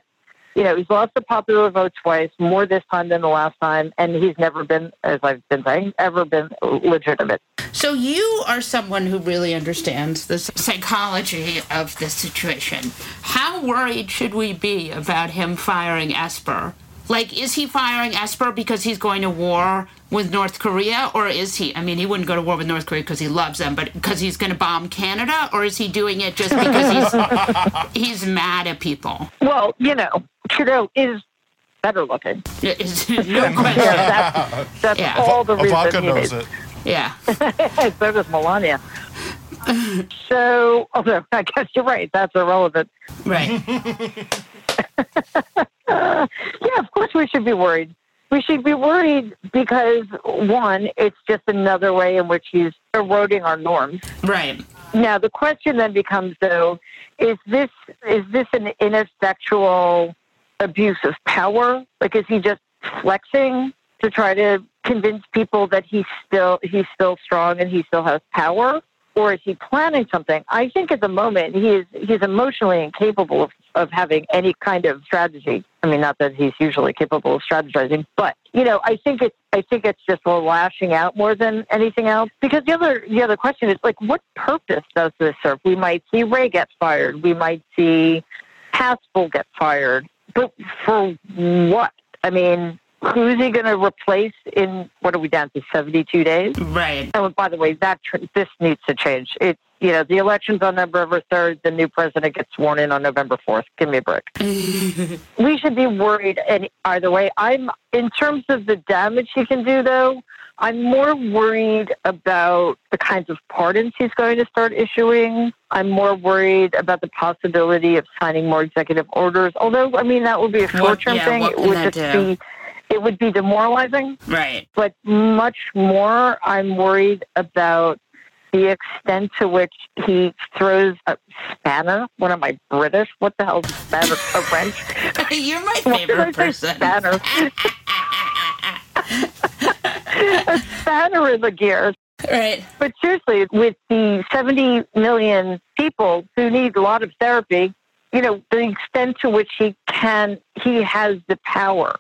You know, he's lost the popular vote twice, more this time than the last time, and he's never been, as I've been saying, ever been legitimate. So you are someone who really understands the psychology of the situation. How worried should we be about him firing Esper? Like, is he firing Esper because he's going to war with North Korea, or is he? I mean, he wouldn't go to war with North Korea because he loves them, but because he's going to bomb Canada, or is he doing it just because he's he's mad at people? Well, you know, Trudeau is better looking. no question. Yeah, that's that's Yeah. all the reason Ivanka he knows is. it. Yeah. so does Melania. so, although I guess you're right, that's irrelevant. Right. yeah, of course we should be worried. We should be worried because one, it's just another way in which he's eroding our norms. Right. Now the question then becomes though, is this is this an ineffectual abuse of power? Like is he just flexing to try to convince people that he's still he's still strong and he still has power? Or is he planning something? I think at the moment he is he's emotionally incapable of, of having any kind of strategy. I mean not that he's usually capable of strategizing, but you know, I think it's I think it's just a lashing out more than anything else. Because the other the other question is like what purpose does this serve? We might see Wray get fired, we might see Haspel get fired. But for what? I mean, who's he going to replace in what are we down to 72 days? Right. Oh, by the way, that tr- this needs to change. It you know the election's on November 3rd. The new president gets sworn in on November 4th. Give me a break. we should be worried and either way. I'm in terms of the damage he can do though. I'm more worried about the kinds of pardons he's going to start issuing. I'm more worried about the possibility of signing more executive orders. Although, I mean, that would be a short-term yeah, thing. It would just do? be, it would be demoralizing. Right. But much more, I'm worried about the extent to which he throws a spanner. What am I British? What the hell is a spanner? A wrench? You're my Why did I favorite person. Spanner. a spanner in the gears. Right. But seriously, with the 70 million people who need a lot of therapy, you know, the extent to which he can, he has the power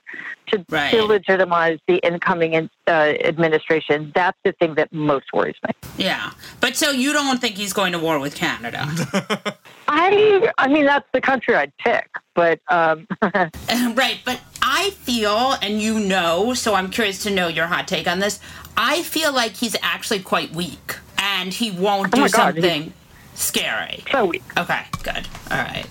to Right. delegitimize the incoming uh, administration. That's the thing that most worries me. Yeah. But so you don't think he's going to war with Canada? I, I mean, that's the country I'd pick, but um, right. But I feel, and you know, so I'm curious to know your hot take on this. I feel like he's actually quite weak and he won't Oh do my God, he's- something scary. so weak. Okay, good. All right.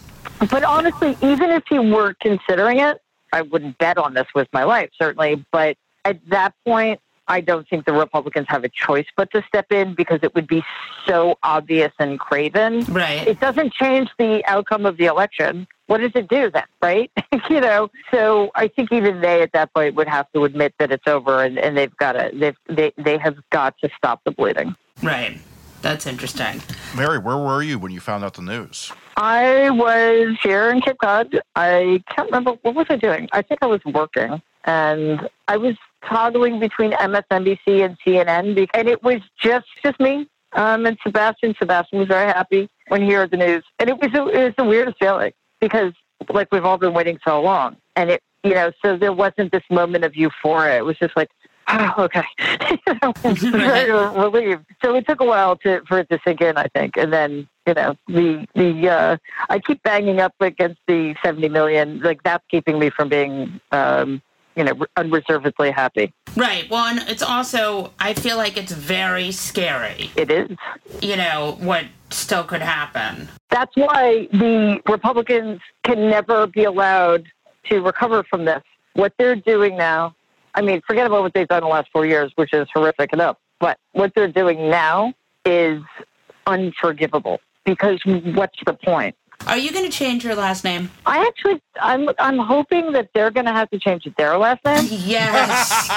But honestly, even if he were considering it, I wouldn't bet on this with my life, certainly. But at that point, I don't think the Republicans have a choice but to step in because it would be so obvious and craven. Right. It doesn't change the outcome of the election. What does it do then, right? you know, so I think even they at that point would have to admit that it's over and, and they've got to, they've, they, they have got to stop the bleeding. Right. That's interesting. Mary, where were you when you found out the news? I was here in Cape Cod. I can't remember what was I doing. I think I was working, and I was toggling between MSNBC and CNN, and it was just just me um, and Sebastian. Sebastian was very happy when he heard the news, and it was it was the weirdest feeling because like we've all been waiting so long, and it you know so there wasn't this moment of euphoria. It was just like. Oh, okay. Very relieved. So it took a while to for it to sink in, I think, and then you know the the uh, I keep banging up against the seventy million. Like that's keeping me from being um, you know unreservedly happy. Right. Well, and it's also, I feel like it's very scary. It is. You know, what still could happen. That's why the Republicans can never be allowed to recover from this. What they're doing now, I mean, forget about what they've done in the last four years, which is horrific enough. But what they're doing now is unforgivable because what's the point? Are you going to change your last name? I actually, I'm, I'm hoping that they're going to have to change their last name. Yes.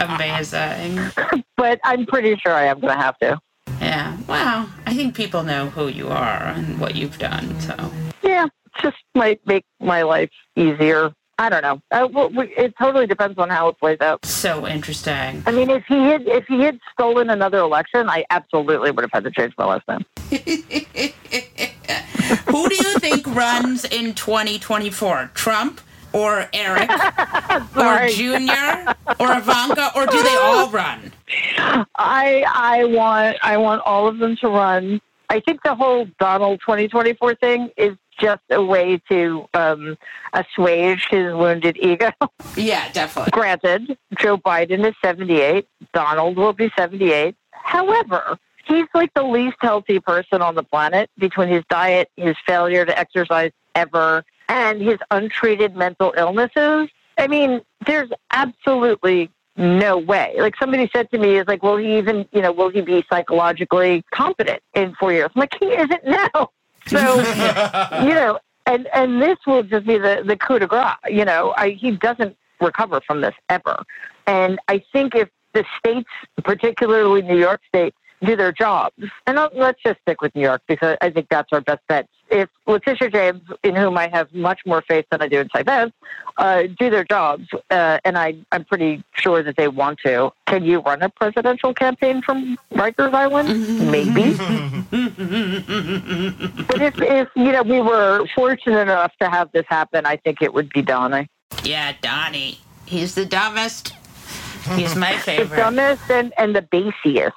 Amazing. but I'm pretty sure I am going to have to. Yeah. Well, I think people know who you are and what you've done. So. Yeah, just might make my life easier. I don't know. Uh, well, we, it totally depends on how it plays out. So interesting. I mean, if he had if he had stolen another election, I absolutely would have had to change my last name. Who do you think runs in 2024? Trump or Eric or Junior or Ivanka or do they all run? I I want I want all of them to run. I think the whole Donald 2024 thing is just a way to um, assuage his wounded ego. Yeah, definitely. Granted, Joe Biden is 78. Donald will be 78. However, he's like the least healthy person on the planet between his diet, his failure to exercise ever, and his untreated mental illnesses. I mean, there's absolutely no way. Like somebody said to me, is like, will he even, you know, will he be psychologically competent in four years? I'm like, he isn't now. So, you know, and and this will just be the the coup de grace. You know, I, he doesn't recover from this ever. And I think if the states, particularly New York State, do their jobs, and let's just stick with New York because I think that's our best bet. If Letitia James, in whom I have much more faith than I do in Cy Vance, uh, do their jobs, uh, and I, I'm pretty sure that they want to, can you run a presidential campaign from Rikers Island? Maybe. but if, if you know we were fortunate enough to have this happen, I think it would be Donnie. Yeah, Donnie. He's the dumbest. He's my favorite. the dumbest and, and the basiest.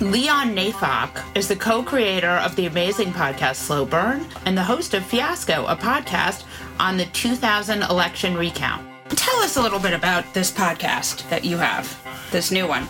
Leon Neyfakh is the co creator of the amazing podcast Slow Burn and the host of Fiasco, a podcast on the 2000 election recount. Tell us a little bit about this podcast that you have, this new one.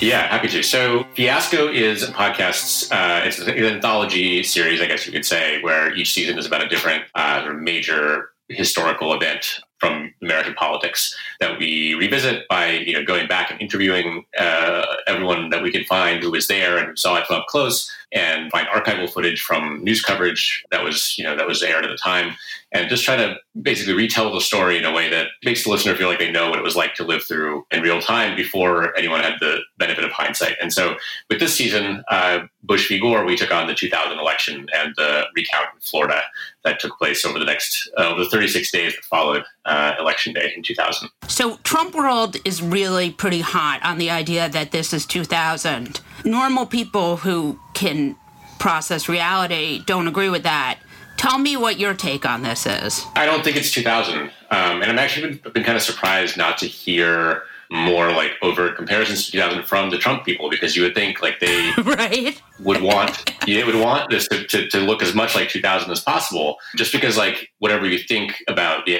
Yeah, happy to. So, Fiasco is a podcast. Uh, it's an anthology series, I guess you could say, where each season is about a different uh, major historical event from American politics that we revisit by you know going back and interviewing uh, everyone that we can find who was there and saw it up close, and find archival footage from news coverage that was you know that was aired at the time, and just try to basically retell the story in a way that makes the listener feel like they know what it was like to live through in real time before anyone had the benefit of hindsight. And so with this season, uh, Bush v. Gore, we took on the 2000 election and the recount in Florida that took place over the next uh, over the 36 days that followed uh, election day in 2000. So Trump world is really pretty hot on the idea that this is 2000. Normal people who can process reality don't agree with that. Tell me what your take on this is. I don't think it's 2000. Um, and I'm actually been, been kind of surprised not to hear more like overt comparisons to 2000 from the Trump people because you would think like they right would want they would want this to, to, to, look as much like 2000 as possible just because like whatever you think about the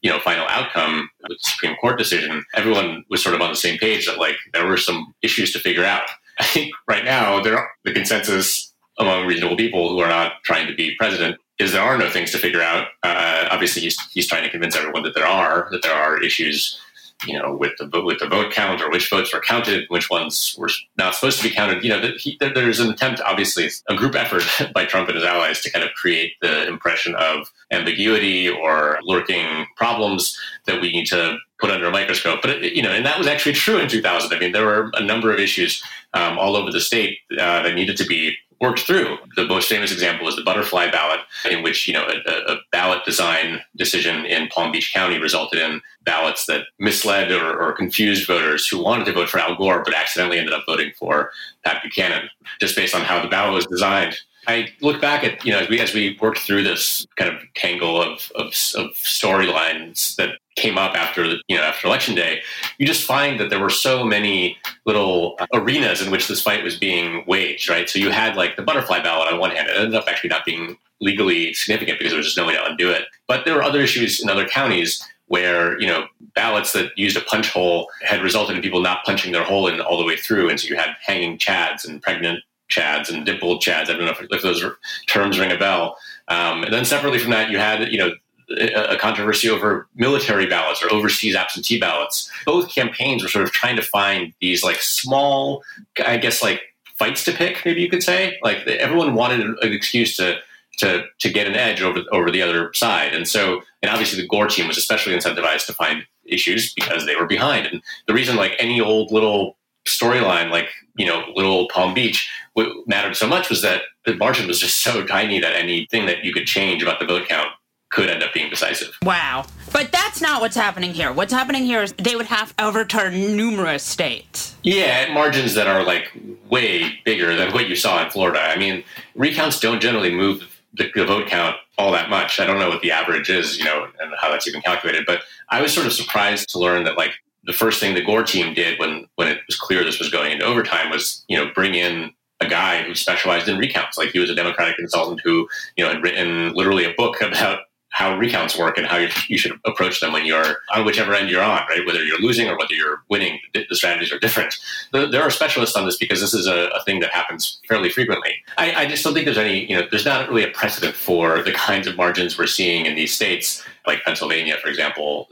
you know final outcome of the Supreme Court decision everyone was sort of on the same page that like there were some issues to figure out I think right now there the consensus among reasonable people who are not trying to be president is there are no things to figure out. Uh, obviously, he's, he's trying to convince everyone that there are that there are issues, you know, with the with the vote count or which votes were counted, which ones were not supposed to be counted. You know, that he, there's an attempt, obviously, a group effort by Trump and his allies to kind of create the impression of ambiguity or lurking problems that we need to put under a microscope. But it, you know, and that was actually true in 2000. I mean, there were a number of issues um, all over the state uh, that needed to be worked through. The most famous example is the butterfly ballot, in which you know a, a ballot design decision in Palm Beach County resulted in ballots that misled or, or, confused voters who wanted to vote for Al Gore but accidentally ended up voting for Pat Buchanan, just based on how the ballot was designed. I look back at you know as we as we worked through this kind of tangle of of, of storylines that came up after you know after election day, you just find that there were so many little arenas in which this fight was being waged. Right, so you had like the butterfly ballot on one hand, it ended up actually not being legally significant because there was just no way to undo it. But there were other issues in other counties where you know ballots that used a punch hole had resulted in people not punching their hole in all the way through, and so you had hanging chads and pregnant chads and dimpled chads. I don't know if, if those terms ring a bell. Um, and then separately from that, you had you know a controversy over military ballots or overseas absentee ballots. Both campaigns were sort of trying to find these like small, I guess like fights to pick, maybe you could say. Like everyone wanted an excuse to to to get an edge over over the other side, and so and obviously the Gore team was especially incentivized to find issues because they were behind. And the reason like any old little storyline like you know little palm beach what mattered so much was that the margin was just so tiny that anything that you could change about the vote count could end up being decisive. Wow. But that's not what's happening here. What's happening here is they would have to overturn numerous states. Yeah margins that are like way bigger than what you saw in florida. I mean recounts don't generally move the, the vote count all that much. I don't know what the average is you know and how that's even calculated. But i was sort of surprised to learn that like the first thing the Gore team did when when it was clear this was going into overtime was you know bring in a guy who specialized in recounts. Like he was a Democratic consultant who you know had written literally a book about how recounts work and how you, should approach them when you're on whichever end you're on, right? Whether you're losing or whether you're winning, the, strategies are different. There are specialists on this because this is a, a thing that happens fairly frequently. I, I, just don't think there's any, you know, there's not really a precedent for the kinds of margins we're seeing in these states, like Pennsylvania, for example,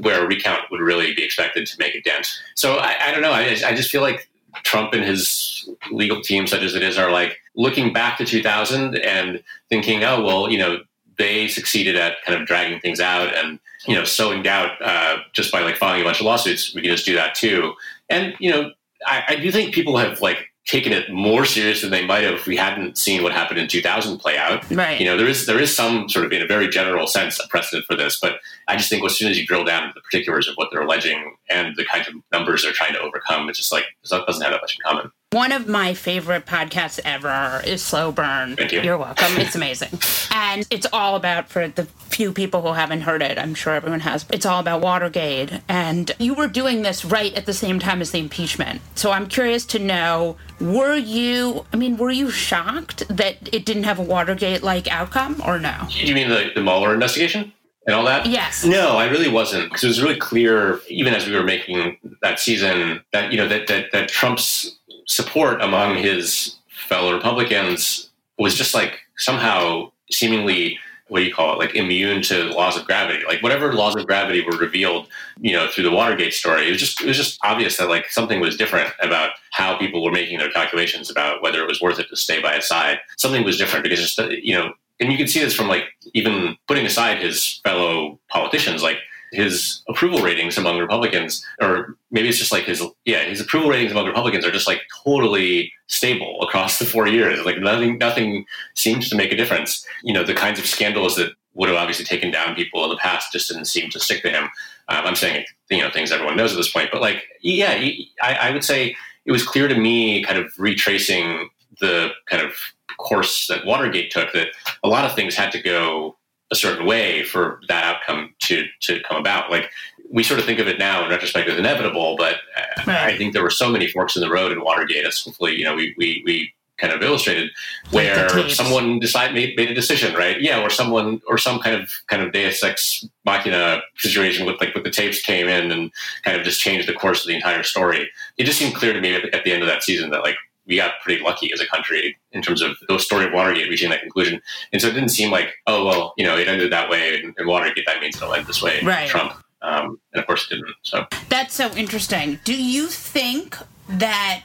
where a recount would really be expected to make a dent. So I, I don't know. I, I just feel like Trump and his legal team, such as it is, are like looking back to 2000 and thinking, oh, well, you know, they succeeded at kind of dragging things out and you know sowing doubt uh, just by like filing a bunch of lawsuits. We can just do that too. And you know, I, I do think people have like taken it more serious than they might have if we hadn't seen what happened in 2000 play out. Right. You know, there is there is some sort of in a very general sense a precedent for this, but I just think as soon as you drill down into the particulars of what they're alleging and the kinds of numbers they're trying to overcome, it's just like it doesn't have that much in common. One of my favorite podcasts ever is Slow Burn. Thank you. You're welcome. It's amazing. and it's all about, for the few people who haven't heard it, I'm sure everyone has, it's all about Watergate. And you were doing this right at the same time as the impeachment. So I'm curious to know were you, I mean, were you shocked that it didn't have a Watergate like outcome or no? You mean the, the Mueller investigation? and all that? Yes. No, I really wasn't because it was really clear, even as we were making that season, that you know that that, that Trump's support among his fellow Republicans was just like somehow seemingly what do you call it like immune to laws of gravity. Like whatever laws of gravity were revealed you know through the watergate story it was just it was just obvious that like something was different about how people were making their calculations about whether it was worth it to stay by his side. Something was different because just you know and you can see this from like even putting aside his fellow politicians like his approval ratings among Republicans, or maybe it's just like his yeah, his approval ratings among Republicans are just like totally stable across the four years. Like nothing nothing seems to make a difference. You know, the kinds of scandals that would have obviously taken down people in the past just didn't seem to stick to him. Um, I'm saying you know things everyone knows at this point, but like yeah, I, I would say it was clear to me, kind of retracing the kind of course that Watergate took, that a lot of things had to go a certain way for that outcome to to come about. Like we sort of think of it now in retrospect as inevitable, but uh, right. I think there were so many forks in the road in Watergate, as hopefully you know we we, we kind of illustrated, where someone decided made, made a decision, right? Yeah, or someone or some kind of kind of Deus ex machina situation with like with the tapes came in and kind of just changed the course of the entire story. It just seemed clear to me at, at the end of that season that like we got pretty lucky as a country in terms of the story of Watergate reaching that conclusion. And so it didn't seem like, oh, well, you know, it ended that way and, and Watergate, that means it'll end this way. Right. Trump. Um, and of course it didn't. So that's so interesting. Do you think that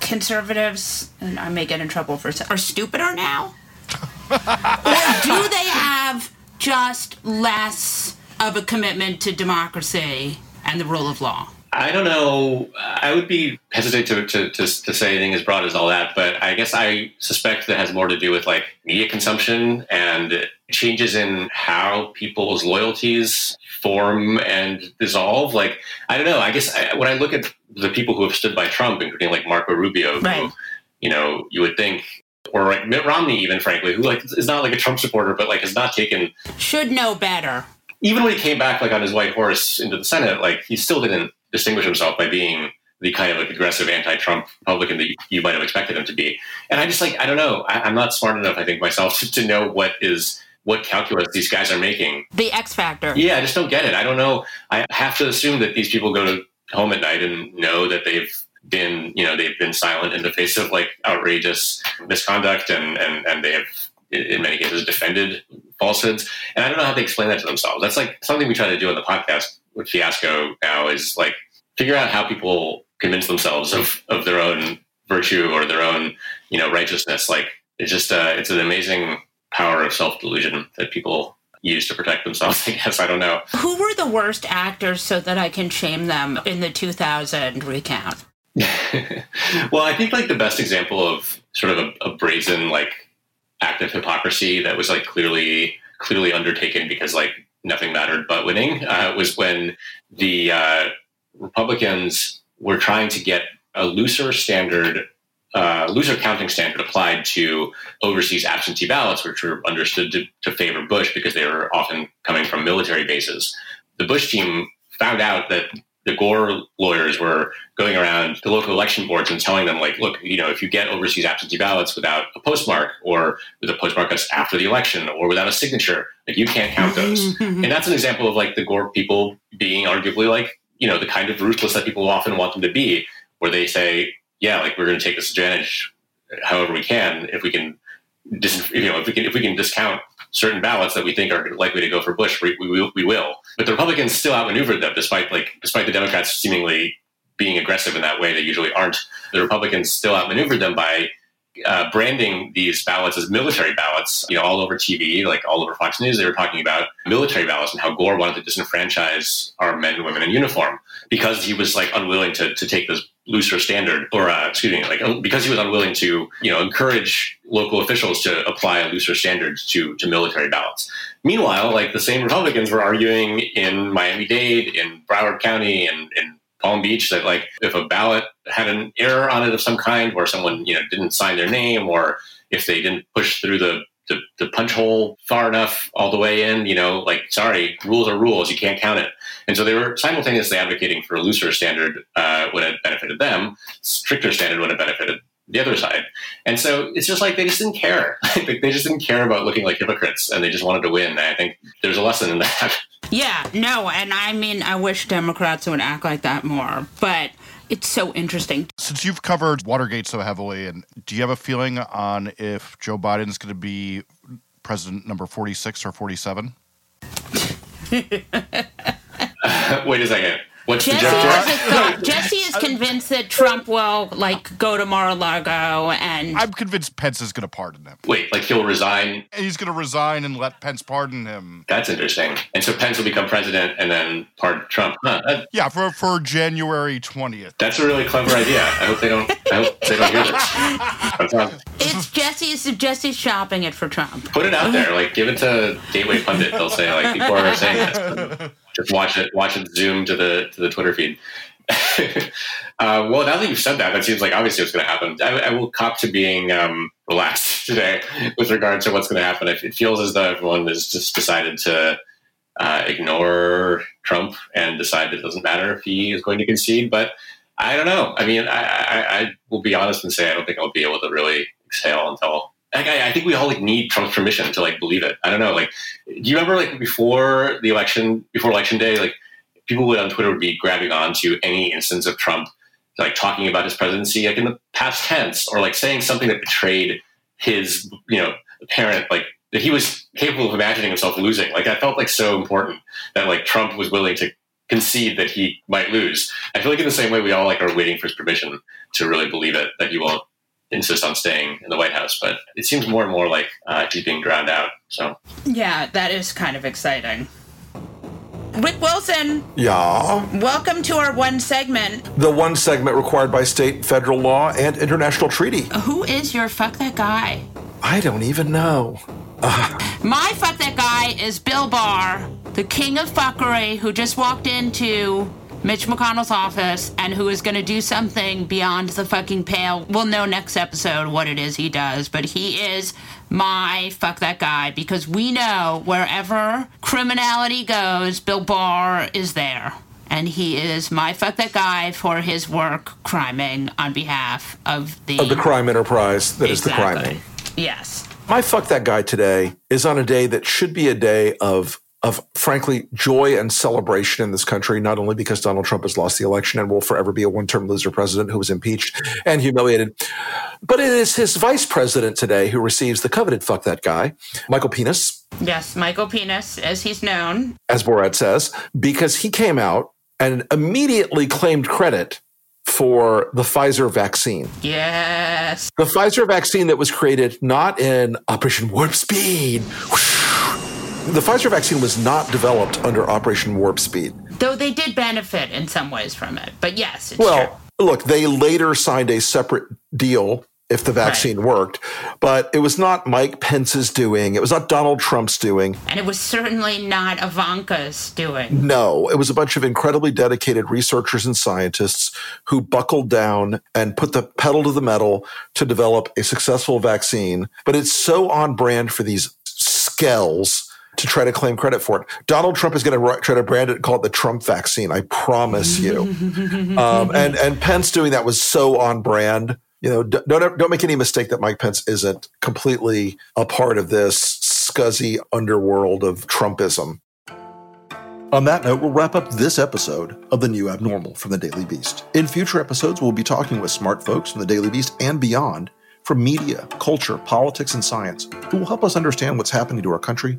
conservatives, and I may get in trouble for this, are stupider now? or do they have just less of a commitment to democracy and the rule of law? I don't know. I would be hesitant to, to, to, to, say anything as broad as all that, but I guess I suspect that has more to do with like media consumption and changes in how people's loyalties form and dissolve. Like, I don't know. I guess I, when I look at the people who have stood by Trump, including like Marco Rubio, right. who, you know, you would think or like Mitt Romney, even frankly, who like is not like a Trump supporter, but like has not taken should know better. Even when he came back like on his white horse into the Senate, like he still didn't distinguish himself by being the kind of like aggressive anti-Trump Republican that you, you might have expected him to be. And I just like I don't know. I, am not smart enough, I think, myself to, know what is what calculus these guys are making. The X factor. Yeah, I just don't get it. I don't know. I have to assume that these people go to home at night and know that they've been, you know, they've been silent in the face of like outrageous misconduct and and and they have in many cases defended falsehoods. And I don't know how they explain that to themselves. That's like something we try to do on the podcast With fiasco now is like figure out how people convince themselves of, of their own virtue or their own, you know, righteousness. Like it's just uh, it's an amazing power of self delusion that people use to protect themselves. I guess I don't know. Who were the worst actors so that I can shame them in the 2000 recount? well, I think like the best example of sort of a, a brazen like act of hypocrisy that was like clearly clearly undertaken because like nothing mattered but winning uh, was when the uh, Republicans were trying to get a looser standard, uh, looser counting standard applied to overseas absentee ballots, which were understood to, to favor Bush because they were often coming from military bases. The Bush team found out that the Gore lawyers were going around the local election boards and telling them, like, look, you know, if you get overseas absentee ballots without a postmark or with a postmark that's after the election or without a signature, like you can't count those. and that's an example of like the Gore people being arguably like, you know, the kind of ruthless that people often want them to be, where they say, yeah, like we're going to take this advantage however we can if we can, dis- you know, if we can if we can discount certain ballots that we think are likely to go for Bush, we, we, we will. But the Republicans still outmaneuvered them, despite like despite the Democrats seemingly being aggressive in that way. They usually aren't. The Republicans still outmaneuvered them by uh, branding these ballots as military ballots. You know, all over TV, like all over Fox News, they were talking about military ballots and how Gore wanted to disenfranchise our men and women in uniform because he was like unwilling to to take this looser standard or uh, excuse me like uh, because he was unwilling to you know encourage local officials to apply looser standards to to military ballots. Meanwhile like the same republicans were arguing in miami-dade in broward county and in palm beach that like if a ballot had an error on it of some kind or someone you know didn't sign their name or if they didn't push through the the, the punch hole far enough all the way in, you know, like, sorry, rules are rules. You can't count it. And so they were simultaneously advocating for a looser standard uh, when it benefited them, stricter standard when it benefited the other side. And so it's just like they just didn't care. they just didn't care about looking like hypocrites and they just wanted to win. And I think there's a lesson in that. Yeah, no, and I mean, I wish Democrats would act like that more, but it's so interesting. Since you've covered Watergate so heavily, and do you have a feeling on if Joe Biden's going to be president number 46 or 47? Wait a second. What's Jesse, the joke? is, Jesse is convinced that Trump will like go to Mar-a-Lago and I'm convinced Pence is going to pardon him. Wait, like he'll resign? He's going to resign and let Pence pardon him. That's interesting. And so Pence will become president and then pardon Trump. Huh, Yeah, for for January 20th. that's a really clever idea. I hope they don't. I hope they don't hear this. That sounds- it's Jesse's Jesse's shopping it for Trump. Put it out there. Like give it to Gateway Pundit. They'll say like people are saying this. Just watch it. Watch it zoom to the to the Twitter feed. uh, well, now that you've said that, that seems like obviously what's going to happen. I, I will cop to being um, relaxed today with regard to what's going to happen. It, feels as though everyone has just decided to uh, ignore Trump and decide it doesn't matter if he is going to concede. But I don't know. I mean, I, I, I will be honest and say I don't think I'll be able to really exhale until. Like, I, I think we all like need Trump's permission to like believe it. I don't know. Like, do you remember like before the election, before election day, like people would on Twitter would be grabbing on to any instance of Trump like talking about his presidency like in the past tense or like saying something that betrayed his you know apparent like that he was capable of imagining himself losing. Like I felt like so important that like Trump was willing to concede that he might lose. I feel like in the same way we all like are waiting for his permission to really believe it that he won't insist on staying in the White House. But it seems more and more like uh, he's being drowned out. So Yeah, that is kind of exciting. Rick Wilson, Yeah. welcome to our one segment. The one segment required by state, federal law, and international treaty. Who is your fuck that guy? I don't even know. Uh. My fuck that guy is Bill Barr, the king of fuckery, who just walked into Mitch McConnell's office and who is going to do something beyond the fucking pale. We'll know next episode what it is he does, but he is my fuck that guy because we know wherever criminality goes, Bill Barr is there. And he is my fuck that guy for his work criming on behalf of the Of the crime enterprise that is the crime. Exactly. Yes. My fuck that guy today is on a day that should be a day of of frankly joy and celebration in this country, not only because Donald Trump has lost the election and will forever be a one-term loser president who was impeached and humiliated, but it is his vice president today who receives the coveted fuck that guy, Michael Penis, Yes, Michael Penis, as he's known. as Borat says, because he came out and immediately claimed credit for the Pfizer vaccine. Yes. The Pfizer vaccine that was created not in Operation Warp Speed. The Pfizer vaccine was not developed under Operation Warp Speed. Though they did benefit in some ways from it. But yes, it's Well, look, they later signed a separate deal if the vaccine worked, but it was not Mike Pence's doing. It was not Donald Trump's doing. And it was certainly not Ivanka's doing. No, it was a bunch of incredibly dedicated researchers and scientists who buckled down and put the pedal to the metal to develop a successful vaccine. But it's so on brand for these skells to try to claim credit for it. Donald Trump is going to try to brand it, call it the Trump vaccine. I promise you. um, and and Pence doing that was so on brand. You know, don't don't make any mistake that Mike Pence isn't completely a part of this scuzzy underworld of Trumpism. On that note, we'll wrap up this episode of The New Abnormal from the Daily Beast. In future episodes, we'll be talking with smart folks from the Daily Beast and beyond from media, culture, politics, and science who will help us understand what's happening to our country